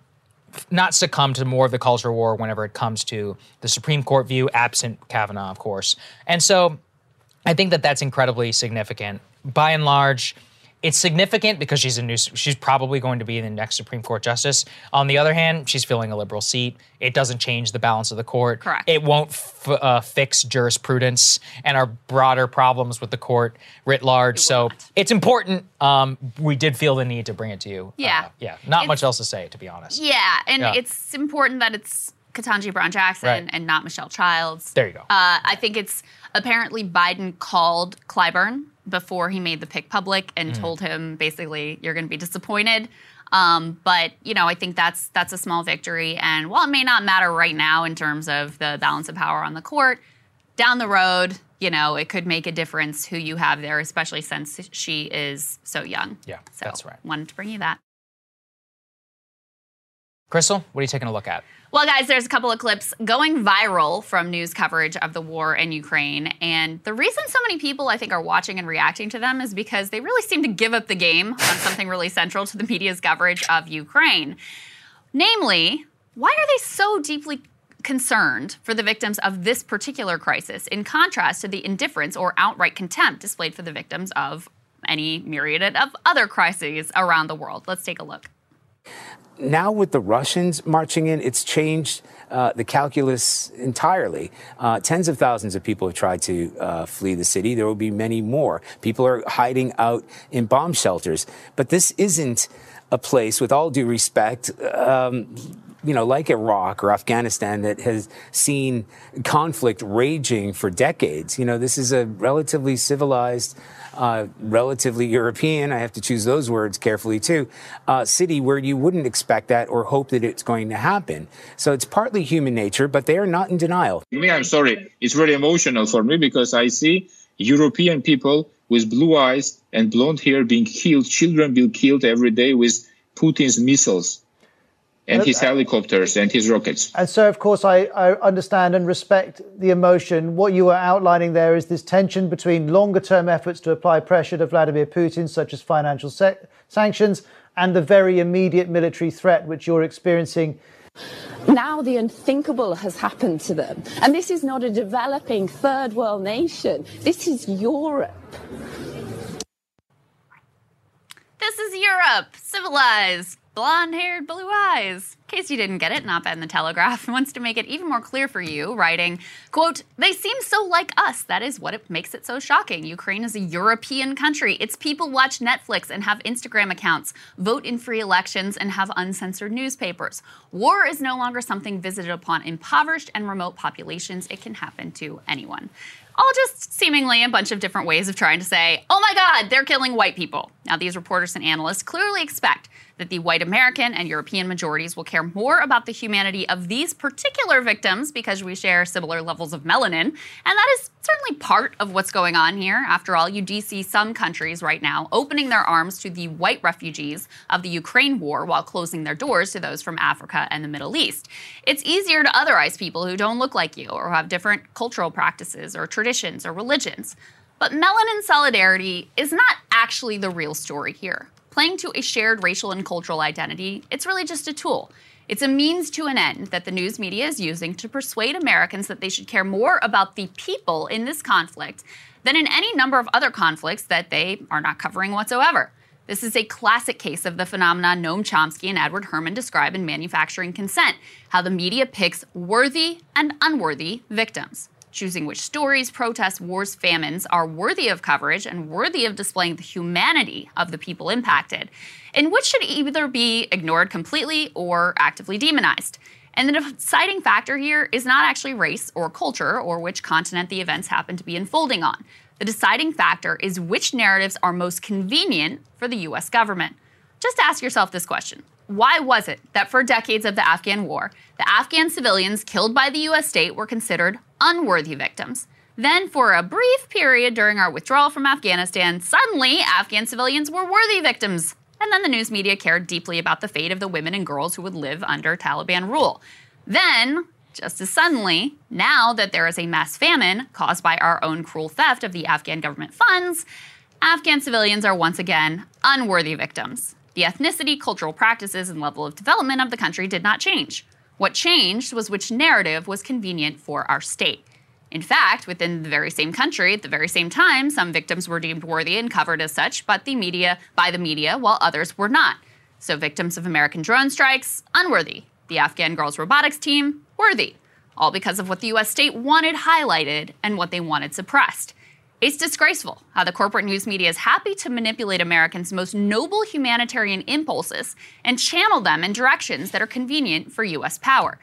not succumb to more of the culture war whenever it comes to the Supreme Court view, absent Kavanaugh, of course. And so I think that that's incredibly significant. By and large, it's significant because she's a new. She's probably going to be the next Supreme Court justice. On the other hand, she's filling a liberal seat. It doesn't change the balance of the court. Correct. It won't f- uh, fix jurisprudence and our broader problems with the court writ large. so it's important. Um, we did feel the need to bring it to you. Yeah. Uh, yeah. Not It's- much else to say, to be honest. Yeah, and Yeah. it's important that it's Ketanji Brown Jackson Right. and not Michelle Childs. There you go. Uh, I think it's apparently Biden called Clyburn before he made the pick public and Mm. told him basically you're going to be disappointed. Um, but you know, I think that's that's a small victory. And while it may not matter right now in terms of the balance of power on the court, down the road, you know, it could make a difference who you have there, especially since she is so young. Yeah, so that's right. Wanted to bring you that. Krystal, what are you taking a look at? Well, guys, there's a couple of clips going viral from news coverage of the war in Ukraine. And the reason so many people, I think, are watching and reacting to them is because they really seem to give up the game on something really central to the media's coverage of Ukraine. Namely, why are they so deeply concerned for the victims of this particular crisis, in contrast to the indifference or outright contempt displayed for the victims of any myriad of other crises around the world? Let's take a look. Now with the Russians marching in, it's changed uh, the calculus entirely. Uh, tens of thousands of people have tried to uh, flee the city. There will be many more. People are hiding out in bomb shelters. But this isn't a place, with all due respect, um, you know, like Iraq or Afghanistan that has seen conflict raging for decades. You know, this is a relatively civilized, uh, relatively European, I have to choose those words carefully too, uh, city where you wouldn't expect that or hope that it's going to happen. So it's partly human nature, but they are not in denial. Me, I'm sorry. It's very emotional for me because I see European people with blue eyes and blonde hair being killed, children being killed every day with Putin's missiles and his helicopters and his rockets. And so, of course, I, I, understand and respect the emotion. What you are outlining there is this tension between longer term efforts to apply pressure to Vladimir Putin, such as financial se- sanctions, and the very immediate military threat which you're experiencing. Now the unthinkable has happened to them. And this is not a developing third world nation, this is Europe. This is Europe, civilized, blonde haired, blue eyes. In case you didn't get it, not in the Telegraph *laughs* wants to make it even more clear for you, writing, quote, they seem so like us. That is what it makes it so shocking. Ukraine is a European country. Its people watch Netflix and have Instagram accounts, vote in free elections, and have uncensored newspapers. War is no longer something visited upon impoverished and remote populations. It can happen to anyone all just seemingly a bunch of different ways of trying to say, oh my God, they're killing white people. Now, these reporters and analysts clearly expect that the white American and European majorities will care more about the humanity of these particular victims because we share similar levels of melanin. And that is certainly part of what's going on here. After all, you do see some countries right now opening their arms to the white refugees of the Ukraine war while closing their doors to those from Africa and the Middle East. It's easier to otherize people who don't look like you or have different cultural practices or traditions or religions. But melanin solidarity is not actually the real story here playing to a shared racial and cultural identity, it's really just a tool. It's a means to an end that the news media is using to persuade Americans that they should care more about the people in this conflict than in any number of other conflicts that they are not covering whatsoever. This is a classic case of the phenomenon Noam Chomsky and Edward Herman describe in Manufacturing Consent how the media picks worthy and unworthy victims choosing which stories, protests, wars, famines are worthy of coverage and worthy of displaying the humanity of the people impacted, and which should either be ignored completely or actively demonized. And the deciding factor here is not actually race or culture or which continent the events happen to be unfolding on. The deciding factor is which narratives are most convenient for the US government. Just ask yourself this question why was it that for decades of the Afghan war, the Afghan civilians killed by the US state were considered unworthy victims? Then, for a brief period during our withdrawal from Afghanistan, suddenly Afghan civilians were worthy victims. And then the news media cared deeply about the fate of the women and girls who would live under Taliban rule. Then, just as suddenly, now that there is a mass famine caused by our own cruel theft of the Afghan government funds, Afghan civilians are once again unworthy victims. The ethnicity, cultural practices, and level of development of the country did not change. What changed was which narrative was convenient for our state. In fact, within the very same country, at the very same time, some victims were deemed worthy and covered as such, but the media by the media, while others were not. So victims of American drone strikes, unworthy. The Afghan girls robotics team, worthy. All because of what the US state wanted highlighted and what they wanted suppressed. It's disgraceful how the corporate news media is happy to manipulate Americans' most noble humanitarian impulses and channel them in directions that are convenient for U.S. power.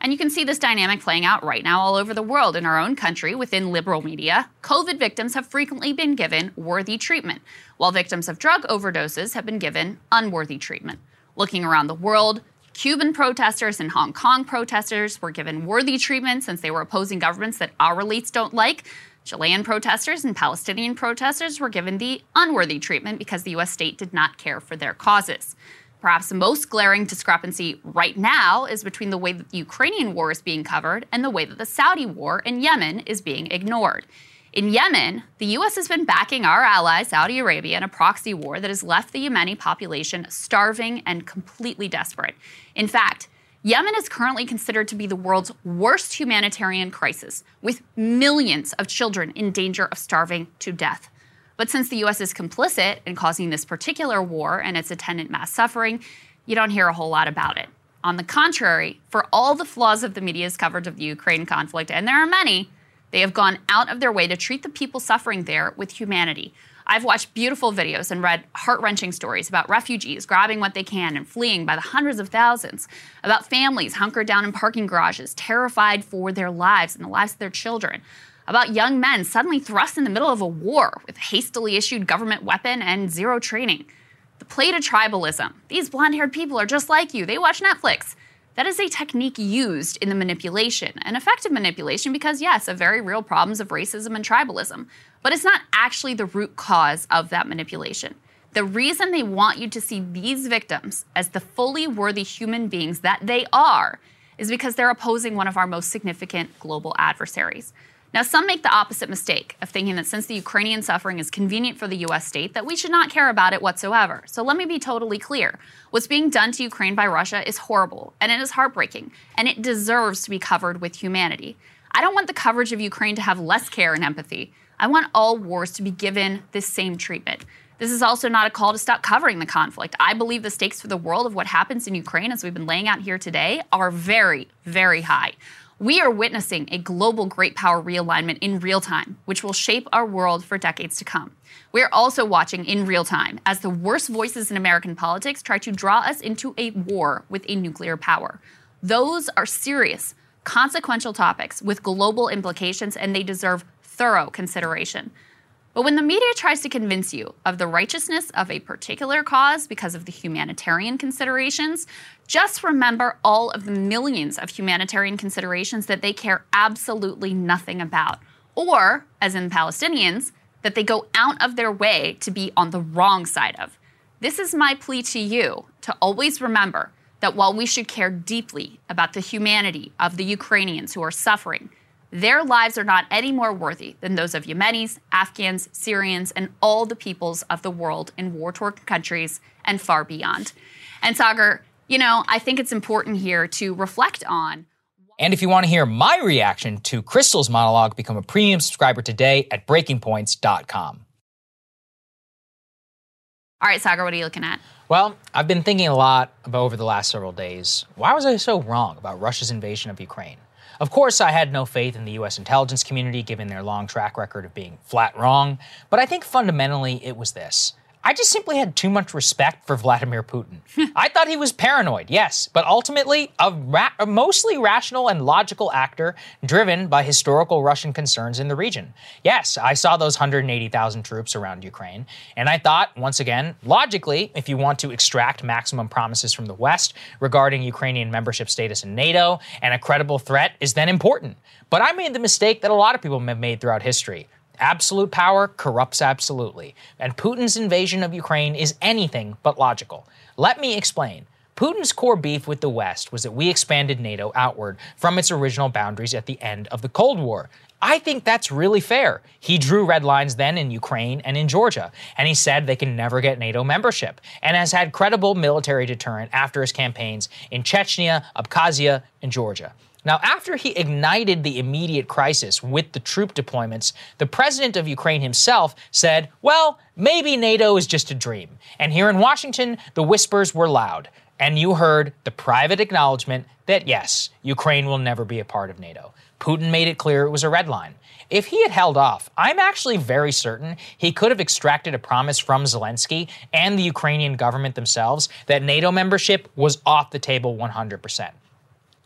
And you can see this dynamic playing out right now all over the world. In our own country, within liberal media, COVID victims have frequently been given worthy treatment, while victims of drug overdoses have been given unworthy treatment. Looking around the world, Cuban protesters and Hong Kong protesters were given worthy treatment since they were opposing governments that our elites don't like. Chilean protesters and Palestinian protesters were given the unworthy treatment because the US state did not care for their causes. Perhaps the most glaring discrepancy right now is between the way that the Ukrainian war is being covered and the way that the Saudi war in Yemen is being ignored. In Yemen, the U.S. has been backing our ally, Saudi Arabia, in a proxy war that has left the Yemeni population starving and completely desperate. In fact, Yemen is currently considered to be the world's worst humanitarian crisis, with millions of children in danger of starving to death. But since the US is complicit in causing this particular war and its attendant mass suffering, you don't hear a whole lot about it. On the contrary, for all the flaws of the media's coverage of the Ukraine conflict, and there are many, they have gone out of their way to treat the people suffering there with humanity. I've watched beautiful videos and read heart wrenching stories about refugees grabbing what they can and fleeing by the hundreds of thousands, about families hunkered down in parking garages, terrified for their lives and the lives of their children, about young men suddenly thrust in the middle of a war with a hastily issued government weapon and zero training. The play to tribalism. These blonde haired people are just like you, they watch Netflix. That is a technique used in the manipulation, an effective manipulation because, yes, of very real problems of racism and tribalism. But it's not actually the root cause of that manipulation. The reason they want you to see these victims as the fully worthy human beings that they are is because they're opposing one of our most significant global adversaries. Now, some make the opposite mistake of thinking that since the Ukrainian suffering is convenient for the US state, that we should not care about it whatsoever. So let me be totally clear. What's being done to Ukraine by Russia is horrible, and it is heartbreaking, and it deserves to be covered with humanity. I don't want the coverage of Ukraine to have less care and empathy. I want all wars to be given the same treatment. This is also not a call to stop covering the conflict. I believe the stakes for the world of what happens in Ukraine, as we've been laying out here today, are very, very high. We are witnessing a global great power realignment in real time, which will shape our world for decades to come. We are also watching in real time as the worst voices in American politics try to draw us into a war with a nuclear power. Those are serious, consequential topics with global implications, and they deserve thorough consideration. But when the media tries to convince you of the righteousness of a particular cause because of the humanitarian considerations, just remember all of the millions of humanitarian considerations that they care absolutely nothing about. Or, as in Palestinians, that they go out of their way to be on the wrong side of. This is my plea to you to always remember that while we should care deeply about the humanity of the Ukrainians who are suffering, their lives are not any more worthy than those of Yemenis, Afghans, Syrians, and all the peoples of the world in war torn countries and far beyond. And Saagar, you know, I think it's important here to reflect on. And if you want to hear my reaction to Krystal's monologue, become a premium subscriber today at breakingpoints.com. All right, Saagar, what are you looking at? Well, I've been thinking a lot about over the last several days. Why was I so wrong about Russia's invasion of Ukraine? Of course, I had no faith in the US intelligence community given their long track record of being flat wrong, but I think fundamentally it was this. I just simply had too much respect for Vladimir Putin. *laughs* I thought he was paranoid, yes, but ultimately a, ra- a, mostly rational and logical actor driven by historical Russian concerns in the region. Yes, I saw those 180,000 troops around Ukraine, and I thought, once again, logically, if you want to extract maximum promises from the West regarding Ukrainian membership status in NATO and a credible threat is then important. But I made the mistake that a lot of people have made throughout history. Absolute power corrupts absolutely, and Putin's invasion of Ukraine is anything but logical. Let me explain. Putin's core beef with the West was that we expanded NATO outward from its original boundaries at the end of the Cold War. I think that's really fair. He drew red lines then in Ukraine and in Georgia, and he said they can never get NATO membership, and has had credible military deterrent after his campaigns in Chechnya, Abkhazia, and Georgia. Now, after he ignited the immediate crisis with the troop deployments, the president of Ukraine himself said, well, maybe NATO is just a dream. And here in Washington, the whispers were loud. And you heard the private acknowledgement that yes, Ukraine will never be a part of NATO. Putin made it clear it was a red line. If he had held off, I'm actually very certain he could have extracted a promise from Zelensky and the Ukrainian government themselves that NATO membership was off the table 100%.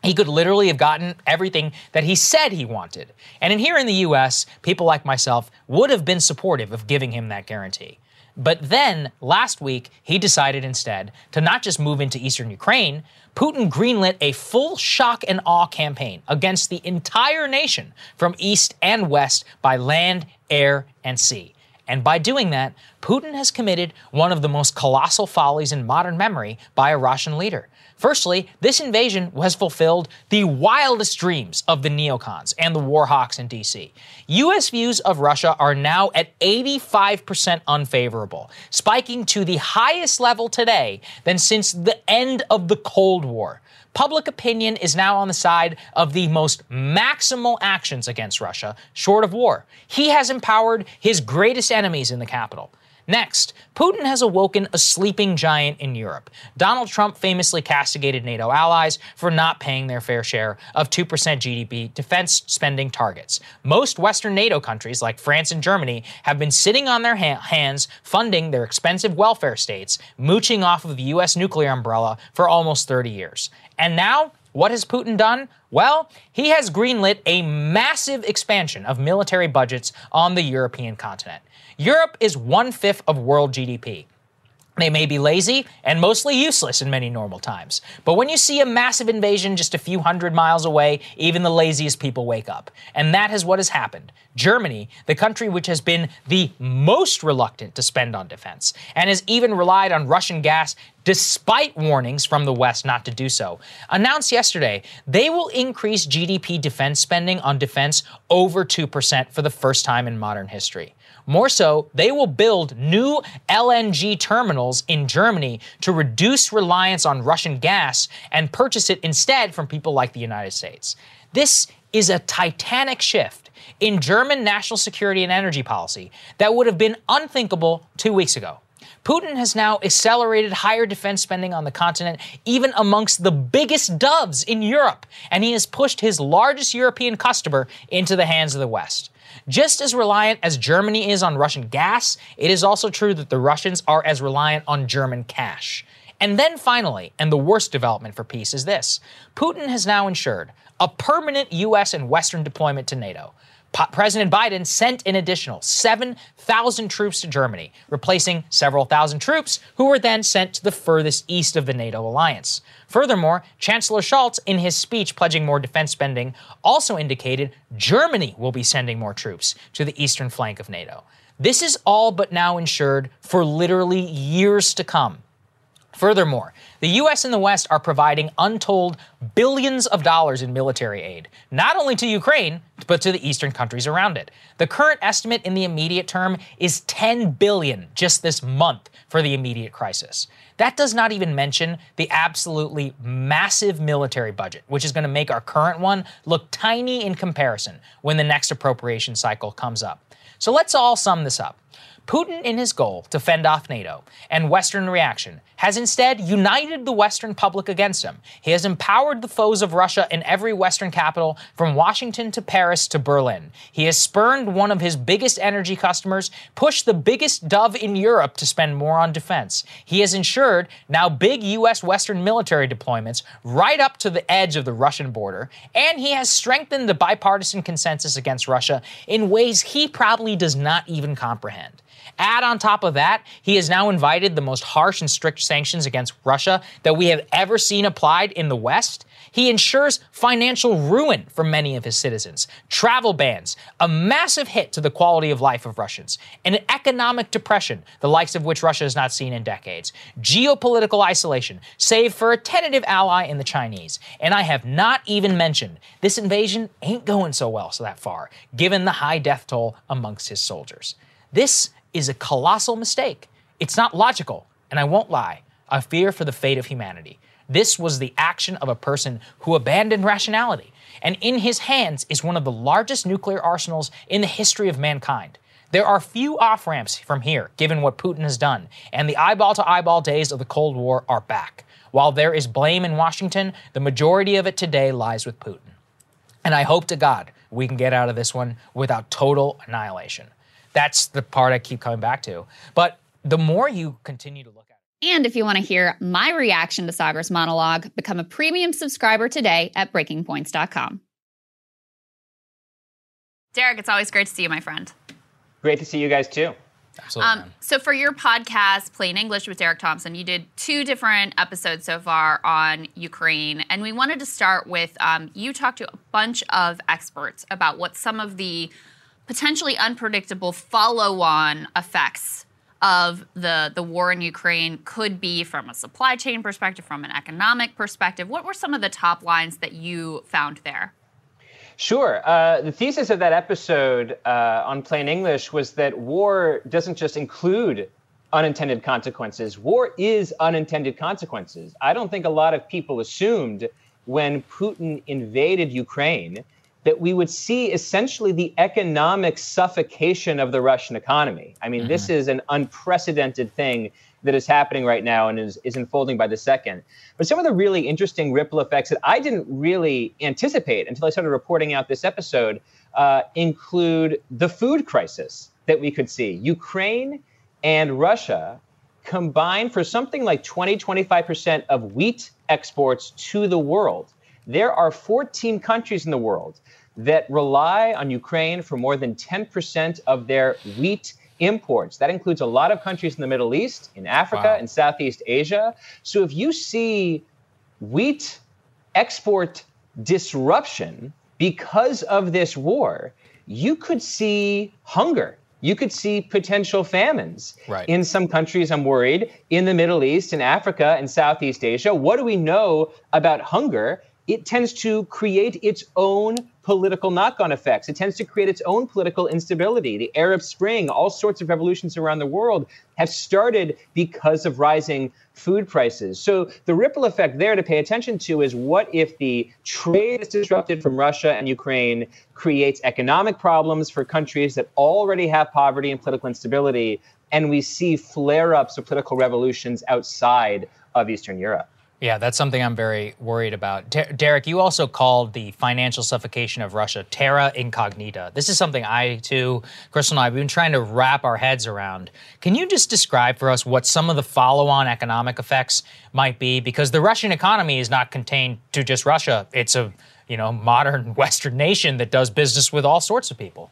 He could literally have gotten everything that he said he wanted. And in here in the US, people like myself would have been supportive of giving him that guarantee. But then, last week, he decided instead to not just move into eastern Ukraine, Putin greenlit a full shock and awe campaign against the entire nation from east and west by land, air, and sea. And by doing that, Putin has committed one of the most colossal follies in modern memory by a Russian leader. Firstly, this invasion has fulfilled the wildest dreams of the neocons and the warhawks in DC. U.S. views of Russia are now at 85% unfavorable, spiking to the highest level today than since the end of the Cold War. Public opinion is now on the side of the most maximal actions against Russia, short of war. He has empowered his greatest enemies in the capital. Next, Putin has awoken a sleeping giant in Europe. Donald Trump famously castigated NATO allies for not paying their fair share of 2% GDP defense spending targets. Most Western NATO countries, like France and Germany, have been sitting on their ha- hands funding their expensive welfare states, mooching off of the U.S. nuclear umbrella for almost 30 years. And now, what has Putin done? Well, he has greenlit a massive expansion of military budgets on the European continent. Europe is one fifth of world GDP. They may be lazy and mostly useless in many normal times. But when you see a massive invasion just a few hundred miles away, even the laziest people wake up. And that is what has happened. Germany, the country which has been the most reluctant to spend on defense and has even relied on Russian gas despite warnings from the West not to do so, announced yesterday they will increase GDP defense spending on defense over 2% for the first time in modern history. More so, they will build new LNG terminals in Germany to reduce reliance on Russian gas and purchase it instead from people like the United States. This is a titanic shift in German national security and energy policy that would have been unthinkable two weeks ago. Putin has now accelerated higher defense spending on the continent, even amongst the biggest doves in Europe, and he has pushed his largest European customer into the hands of the West. Just as reliant as Germany is on Russian gas, it is also true that the Russians are as reliant on German cash. And then finally, and the worst development for peace is this Putin has now ensured a permanent U.S. and Western deployment to NATO. President Biden sent an additional 7,000 troops to Germany, replacing several thousand troops who were then sent to the furthest east of the NATO alliance. Furthermore, Chancellor Scholz, in his speech pledging more defense spending, also indicated Germany will be sending more troops to the eastern flank of NATO. This is all but now ensured for literally years to come. Furthermore, the US and the West are providing untold billions of dollars in military aid, not only to Ukraine, but to the eastern countries around it. The current estimate in the immediate term is 10 billion just this month for the immediate crisis. That does not even mention the absolutely massive military budget, which is going to make our current one look tiny in comparison when the next appropriation cycle comes up. So let's all sum this up. Putin, in his goal to fend off NATO and Western reaction, has instead united the Western public against him. He has empowered the foes of Russia in every Western capital, from Washington to Paris to Berlin. He has spurned one of his biggest energy customers, pushed the biggest dove in Europe to spend more on defense. He has ensured now big U.S. Western military deployments right up to the edge of the Russian border, and he has strengthened the bipartisan consensus against Russia in ways he probably does not even comprehend. Add on top of that, he has now invited the most harsh and strict sanctions against Russia that we have ever seen applied in the West. He ensures financial ruin for many of his citizens, travel bans, a massive hit to the quality of life of Russians, an economic depression, the likes of which Russia has not seen in decades, geopolitical isolation, save for a tentative ally in the Chinese. And I have not even mentioned this invasion ain't going so well so that far, given the high death toll amongst his soldiers. This is a colossal mistake. It's not logical, and I won't lie. I fear for the fate of humanity. This was the action of a person who abandoned rationality, and in his hands is one of the largest nuclear arsenals in the history of mankind. There are few off ramps from here, given what Putin has done, and the eyeball to eyeball days of the Cold War are back. While there is blame in Washington, the majority of it today lies with Putin. And I hope to God we can get out of this one without total annihilation. That's the part I keep coming back to. But the more you continue to look at it. And if you want to hear my reaction to Saagar's monologue, become a premium subscriber today at breakingpoints.com. Derek, it's always great to see you, my friend. Great to see you guys too. Absolutely. Um, so, for your podcast, Plain English with Derek Thompson, you did two different episodes so far on Ukraine. And we wanted to start with um, you talked to a bunch of experts about what some of the potentially unpredictable follow-on effects of the the war in Ukraine could be from a supply chain perspective, from an economic perspective. What were some of the top lines that you found there? Sure. Uh, the thesis of that episode uh, on plain English was that war doesn't just include unintended consequences. War is unintended consequences. I don't think a lot of people assumed when Putin invaded Ukraine that we would see essentially the economic suffocation of the Russian economy. I mean, mm-hmm. this is an unprecedented thing that is happening right now and is, is unfolding by the second. But some of the really interesting ripple effects that I didn't really anticipate until I started reporting out this episode uh, include the food crisis that we could see. Ukraine and Russia combined for something like 20, 25% of wheat exports to the world. There are 14 countries in the world that rely on Ukraine for more than 10% of their wheat imports. That includes a lot of countries in the Middle East, in Africa, wow. in Southeast Asia. So if you see wheat export disruption because of this war, you could see hunger. You could see potential famines right. in some countries, I'm worried, in the Middle East, in Africa, and Southeast Asia. What do we know about hunger? It tends to create its own political knock on effects. It tends to create its own political instability. The Arab Spring, all sorts of revolutions around the world have started because of rising food prices. So the ripple effect there to pay attention to is what if the trade is disrupted from Russia and Ukraine creates economic problems for countries that already have poverty and political instability, and we see flare ups of political revolutions outside of Eastern Europe. Yeah, that's something I'm very worried about. Der- Derek, you also called the financial suffocation of Russia terra incognita. This is something I, too, Krystal and I have been trying to wrap our heads around. Can you just describe for us what some of the follow on economic effects might be? Because the Russian economy is not contained to just Russia, it's a you know modern *laughs* Western nation that does business with all sorts of people.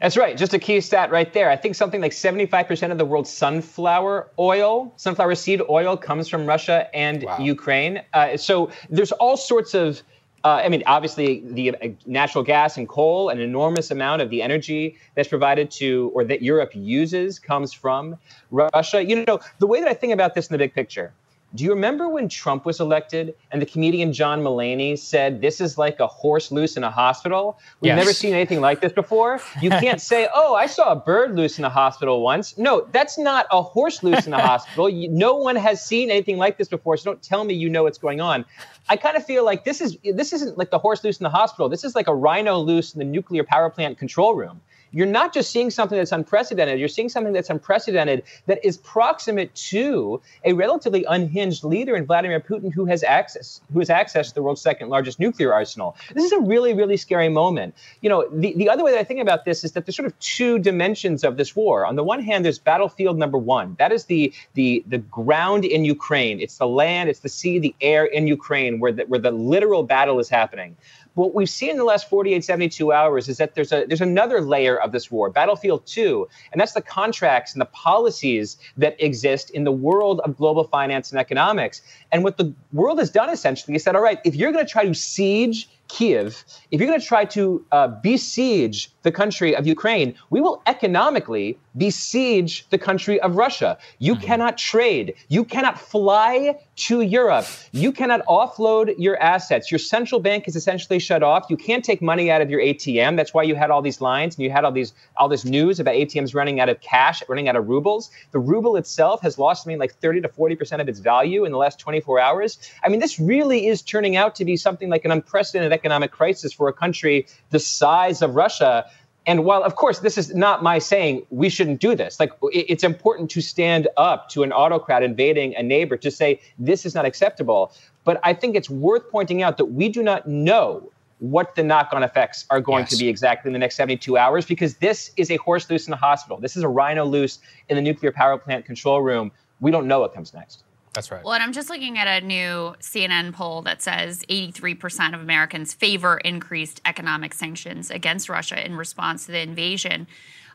That's right. Just a key stat right there. I think something like 75% of the world's sunflower oil, sunflower seed oil, comes from Russia and wow. Ukraine. Uh, so there's all sorts of. Uh, I mean, obviously, the uh, natural gas and coal, an enormous amount of the energy that's provided to, or that Europe uses, comes from Russia. You know, the way that I think about this in the big picture do you remember when Trump was elected and the comedian John Mulaney said, This is like a horse loose in a hospital? We've yes. never seen anything like this before. You can't say, *laughs* Oh, I saw a bird loose in a hospital once. No, that's not a horse loose in a hospital. no one has seen anything like this before. So don't tell me you know what's going on. I kind of feel like this is this isn't like the horse loose in the hospital. This is like a rhino loose in the nuclear power plant control room you're not just seeing something that's unprecedented, you're seeing something that's unprecedented that is proximate to a relatively unhinged leader in Vladimir Putin who has access, who has access to the world's second largest nuclear arsenal. This is a really, really scary moment. You know, the, the other way that I think about this is that there's sort of two dimensions of this war. On the one hand, there's battlefield number one. That is the the the ground in Ukraine. It's the land, it's the sea, the air in Ukraine where the, where the literal battle is happening what we've seen in the last 48, 72 hours is that there's a there's another layer of this war, Battlefield 2, and that's the contracts and the policies that exist in the world of global finance and economics. And what the world has done essentially is said, all right, if you're going to try to siege Kiev, if you're going to try to uh, besiege the country of Ukraine, we will economically besiege the country of Russia. You mm-hmm. cannot trade. You cannot fly to Europe. You cannot offload your assets. Your central bank is essentially shut off. You can't take money out of your ATM. That's why you had all these lines and you had all these all this news about ATMs running out of cash, running out of rubles. The ruble itself has lost something like 30 to 40 percent of its value in the last 24 hours. I mean, this really is turning out to be something like an unprecedented economic crisis for a country the size of Russia. And while, of course, this is not my saying we shouldn't do this, like it's important to stand up to an autocrat invading a neighbor to say this is not acceptable. But I think it's worth pointing out that we do not know what the knock-on effects are going yes. to be exactly in the next 72 hours because this is a horse loose in the hospital. This is a rhino loose in the nuclear power plant control room. We don't know what comes next. That's right. Well, and I'm just looking at a new CNN poll that says 83% of Americans favor increased economic sanctions against Russia in response to the invasion.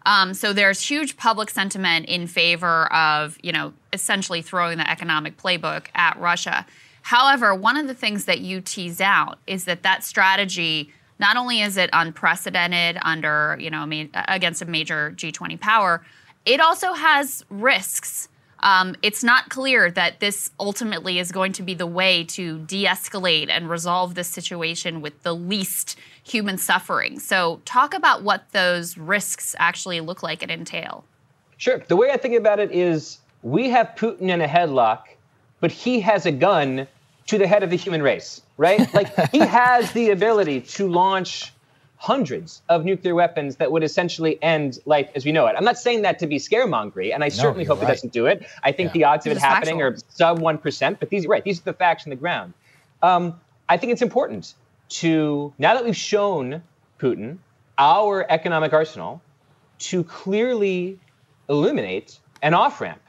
Um, so there's huge public sentiment in favor of, you know, essentially throwing the economic playbook at Russia. However, one of the things that you tease out is that that strategy not only is it unprecedented under, you know, against a major G20 power, it also has risks um, it's not clear that this ultimately is going to be the way to de escalate and resolve this situation with the least human suffering. So, talk about what those risks actually look like and entail. Sure. The way I think about it is we have Putin in a headlock, but he has a gun to the head of the human race, right? Like he *laughs* has the ability to launch hundreds of nuclear weapons that would essentially end life as we know it. I'm not saying that to be scaremongery, and I No, certainly hope right. it doesn't do it. I think Yeah. the odds of it happening factual. are sub one percent, but these right, these are the facts on the ground. Um, I think it's important to now that we've shown Putin our economic arsenal to clearly illuminate an off ramp.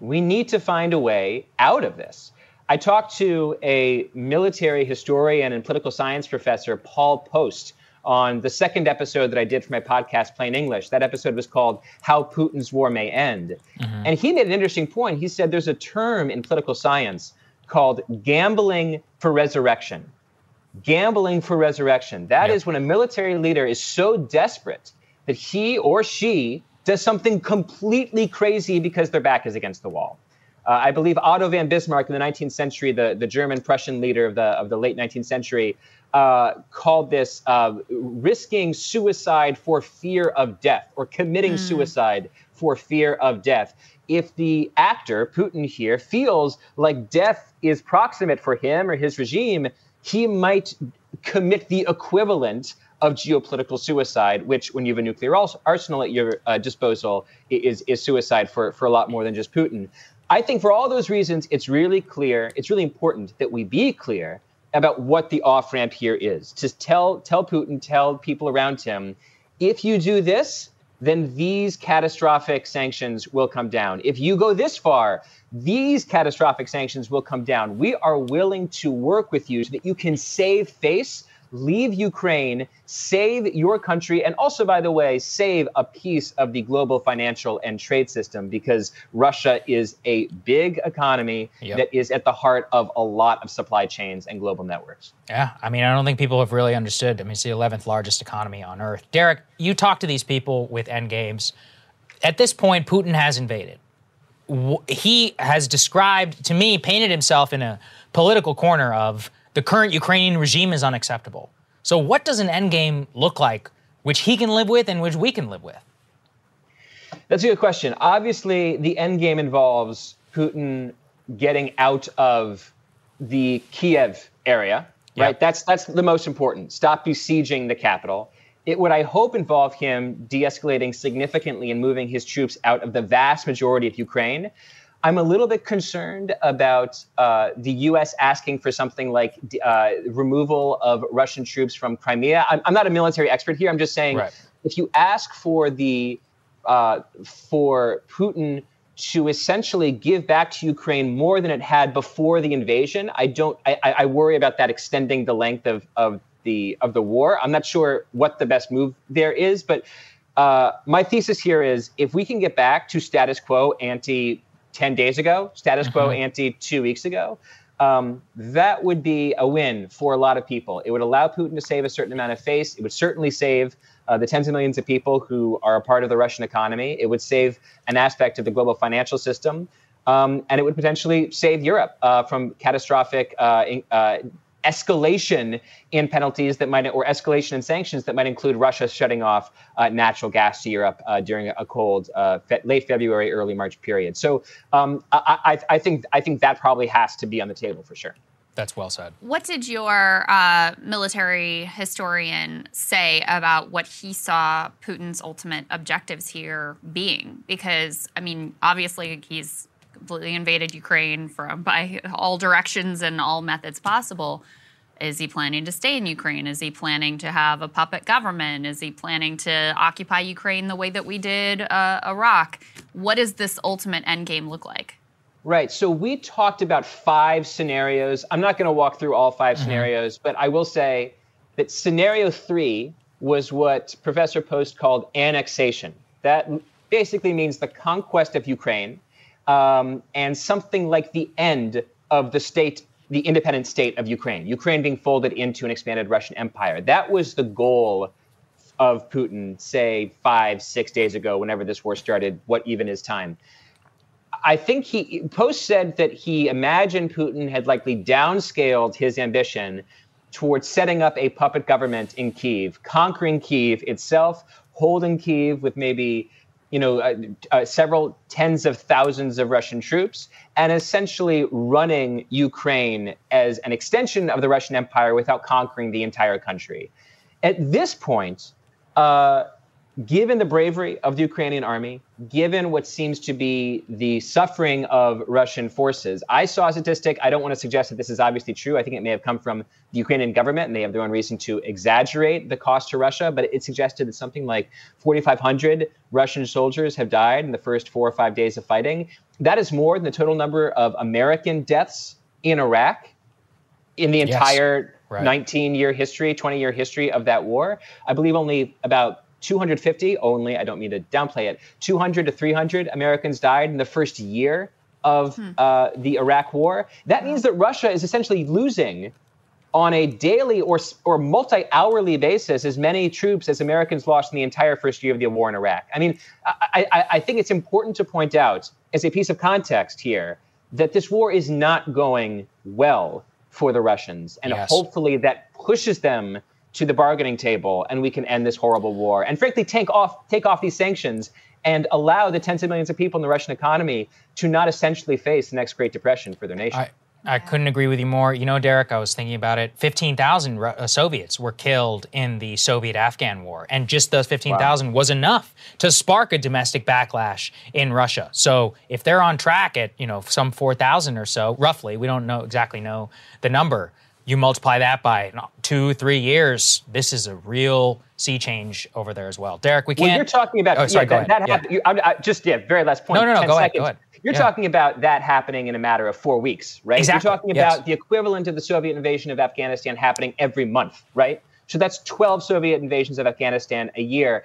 We need to find a way out of this. I talked to a military historian and political science professor, Paul Poast, on the second episode that I did for my podcast, Plain English. That episode was called How Putin's War May End. Mm-hmm. And he made an interesting point. He said there's a term in political science called gambling for resurrection. Gambling for resurrection. That is when a military leader is so desperate that he or she does something completely crazy because their back is against the wall. Uh, I believe Otto von Bismarck in the 19th century, the, the German Prussian leader of the, of the late 19th century, uh, called this uh, risking suicide for fear of death or committing suicide for fear of death. If the actor, Putin here, feels like death is proximate for him or his regime, he might commit the equivalent of geopolitical suicide, which, when you have a nuclear arsenal at your uh, disposal, is, is suicide for, for a lot more than just Putin. I think for all those reasons, it's really clear, it's really important that we be clear about what the off ramp here is. To tell, tell Putin, tell people around him, if you do this, then these catastrophic sanctions will come down. If you go this far, these catastrophic sanctions will come down. We are willing to work with you so that you can save face, leave Ukraine, save your country, and also, by the way, save a piece of the global financial and trade system because Russia is a big economy Yep. that is at the heart of a lot of supply chains and global networks. Yeah, I mean, I don't think people have really understood. I mean, it's the 11th largest economy on Earth. Derek, you talk to these people with endgames. At this point, Putin has invaded. He has described, to me, painted himself in a political corner of the current Ukrainian regime is unacceptable. So, what does an endgame look like, which he can live with and which we can live with? That's a good question. Obviously, the end game involves Putin getting out of the Kiev area, right? That's that's the most important. Stop besieging the capital. It would, I hope, involve him de-escalating significantly and moving his troops out of the vast majority of Ukraine. I'm a little bit concerned about uh, the U.S. asking for something like uh, removal of Russian troops from Crimea. I'm, I'm not a military expert here. I'm just saying if you ask for the uh, for Putin to essentially give back to Ukraine more than it had before the invasion, I don't. I, I I worry about that extending the length of of the of the war. I'm not sure what the best move there is, but uh, my thesis here is if we can get back to status quo ante 10 days ago, status quo Mhm. ante two weeks ago, um, that would be a win for a lot of people. It would allow Putin to save a certain amount of face. It would certainly save uh, the tens of millions of people who are a part of the Russian economy. It would save an aspect of the global financial system. Um, and it would potentially save Europe uh, from catastrophic uh, in- uh, escalation in penalties that might, or escalation in sanctions that might include Russia shutting off uh, natural gas to Europe uh, during a cold uh, fe- late February, early March period. So um, I, I, I think I think that probably has to be on the table for sure. That's well said. What did your uh, military historian say about what he saw Putin's ultimate objectives here being? Because, I mean, obviously he's completely invaded Ukraine from by all directions and all methods possible. Is he planning to stay in Ukraine? Is he planning to have a puppet government? Is he planning to occupy Ukraine the way that we did uh, Iraq? What does this ultimate endgame look like? Right. So we talked about five scenarios. I'm not going to walk through all 5 scenarios, but I will say that scenario three was what Professor Poast called annexation. That basically means the conquest of Ukraine um, and something like the end of the state, the independent state of Ukraine, Ukraine being folded into an expanded Russian empire. That was the goal of Putin, say five, six days ago, whenever this war started, what even is time. I think he Poast said that he imagined Putin had likely downscaled his ambition towards setting up a puppet government in Kiev, conquering Kiev itself, holding Kiev with maybe you know uh, uh, several tens of thousands of Russian troops, and essentially running Ukraine as an extension of the Russian Empire without conquering the entire country. At this point, uh, given the bravery of the Ukrainian army, given what seems to be the suffering of Russian forces, I saw a statistic. I don't want to suggest that this is obviously true. I think it may have come from the Ukrainian government, and they have their own reason to exaggerate the cost to Russia. But it suggested that something like 4,500 Russian soldiers have died in the first four or five days of fighting. That is more than the total number of American deaths in Iraq in the entire Right. 19 year history, 20 year history of that war. I believe only about 250, only, I don't mean to downplay it, 200 to 300 Americans died in the first year of uh, the Iraq war. That means that Russia is essentially losing on a daily or, or multi hourly basis as many troops as Americans lost in the entire first year of the war in Iraq. I mean, I, I, I think it's important to point out, as a piece of context here, that this war is not going well for the Russians. And Yes. hopefully that pushes them to the bargaining table and we can end this horrible war. And frankly, take off, take off these sanctions and allow the tens of millions of people in the Russian economy to not essentially face the next Great Depression for their nation. I, I couldn't agree with you more. You know, Derek, I was thinking about it. 15,000 Ru- uh, Soviets were killed in the Soviet Afghan war. And just those 15,000 was enough to spark a domestic backlash in Russia. So if they're on track at, you know, some 4,000 or so, roughly, we don't know exactly know the number. You multiply that by two, three years. This is a real sea change over there as well. Derek, we can't. Well, you're talking about Oh, sorry, yeah, go that, ahead. that Yeah. You, I, just yeah, very last point. No, no, no, 10 go ahead, go ahead. You're Yeah. talking about that happening in a matter of four weeks, right? Exactly, You're talking yes. about the equivalent of the Soviet invasion of Afghanistan happening every month, right? So that's 12 Soviet invasions of Afghanistan a year.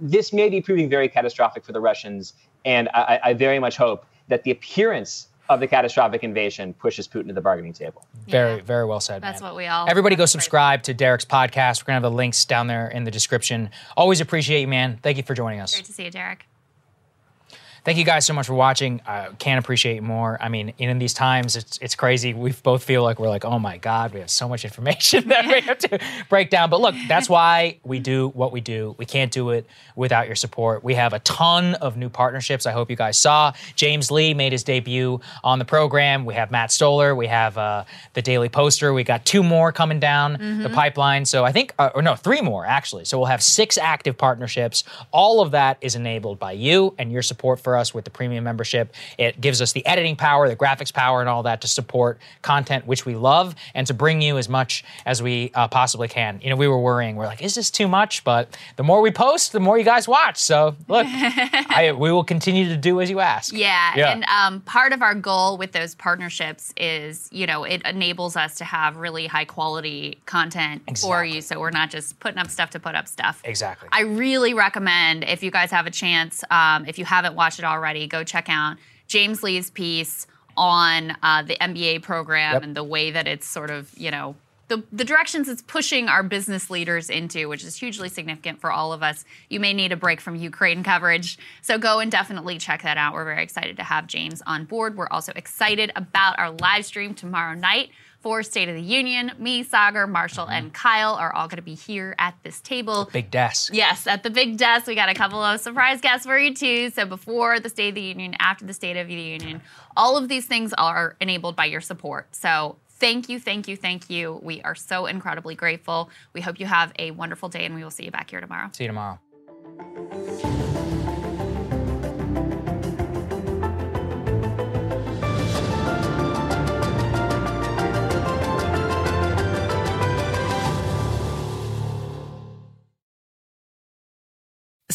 This may be proving very catastrophic for the Russians, and I, I very much hope that the appearance of the catastrophic invasion pushes Putin to the bargaining table. Very, very well said. That's man. what we all. Everybody go subscribe to Derek's podcast. We're going to have the links down there in the description. Always appreciate you, man. Thank you for joining us. Great to see you, Derek. Thank you guys so much for watching. I can't appreciate more. I mean, in these times, it's it's crazy. We both feel like we're like, oh my god, we have so much information *laughs* that we have to break down. But look, that's *laughs* why we do what we do. We can't do it without your support. We have a ton of new partnerships. I hope you guys saw. James Lee made his debut on the program. We have Matt Stoller. We have uh, the Daily Poster. We got two more coming down the Mhm. pipeline. So I think, uh, or no, three more actually. So we'll have six active partnerships. All of that is enabled by you and your support for us with the premium membership. It gives us the editing power, the graphics power, and all that to support content which we love and to bring you as much as we uh, possibly can. You know, we were worrying. We're like, is this too much? But the more we post, the more you guys watch. So look, *laughs* I, we will continue to do as you ask. Yeah, Yeah. and um, part of our goal with those partnerships is, you know, it enables us to have really high quality content for you. So we're not just putting up stuff to put up stuff. Exactly. I really recommend if you guys have a chance, um, if you haven't watched it already, go check out James Lee's piece on uh, the MBA program Yep. and the way that it's sort of, you know, the, the directions it's pushing our business leaders into, which is hugely significant for all of us. You may need a break from Ukraine coverage. So go and definitely check that out. We're very excited to have James on board. We're also excited about our live stream tomorrow night for State of the Union. Me, Saagar, Marshall, and mm-hmm. Kyle are all going to be here at this table. Big desk. Yes, at the big desk, we got a couple of surprise guests for you too. So before the State of the Union, after the State of the Union, all of these things are enabled by your support. So thank you, thank you, thank you. We are so incredibly grateful. We hope you have a wonderful day, and we will see you back here tomorrow. See you tomorrow.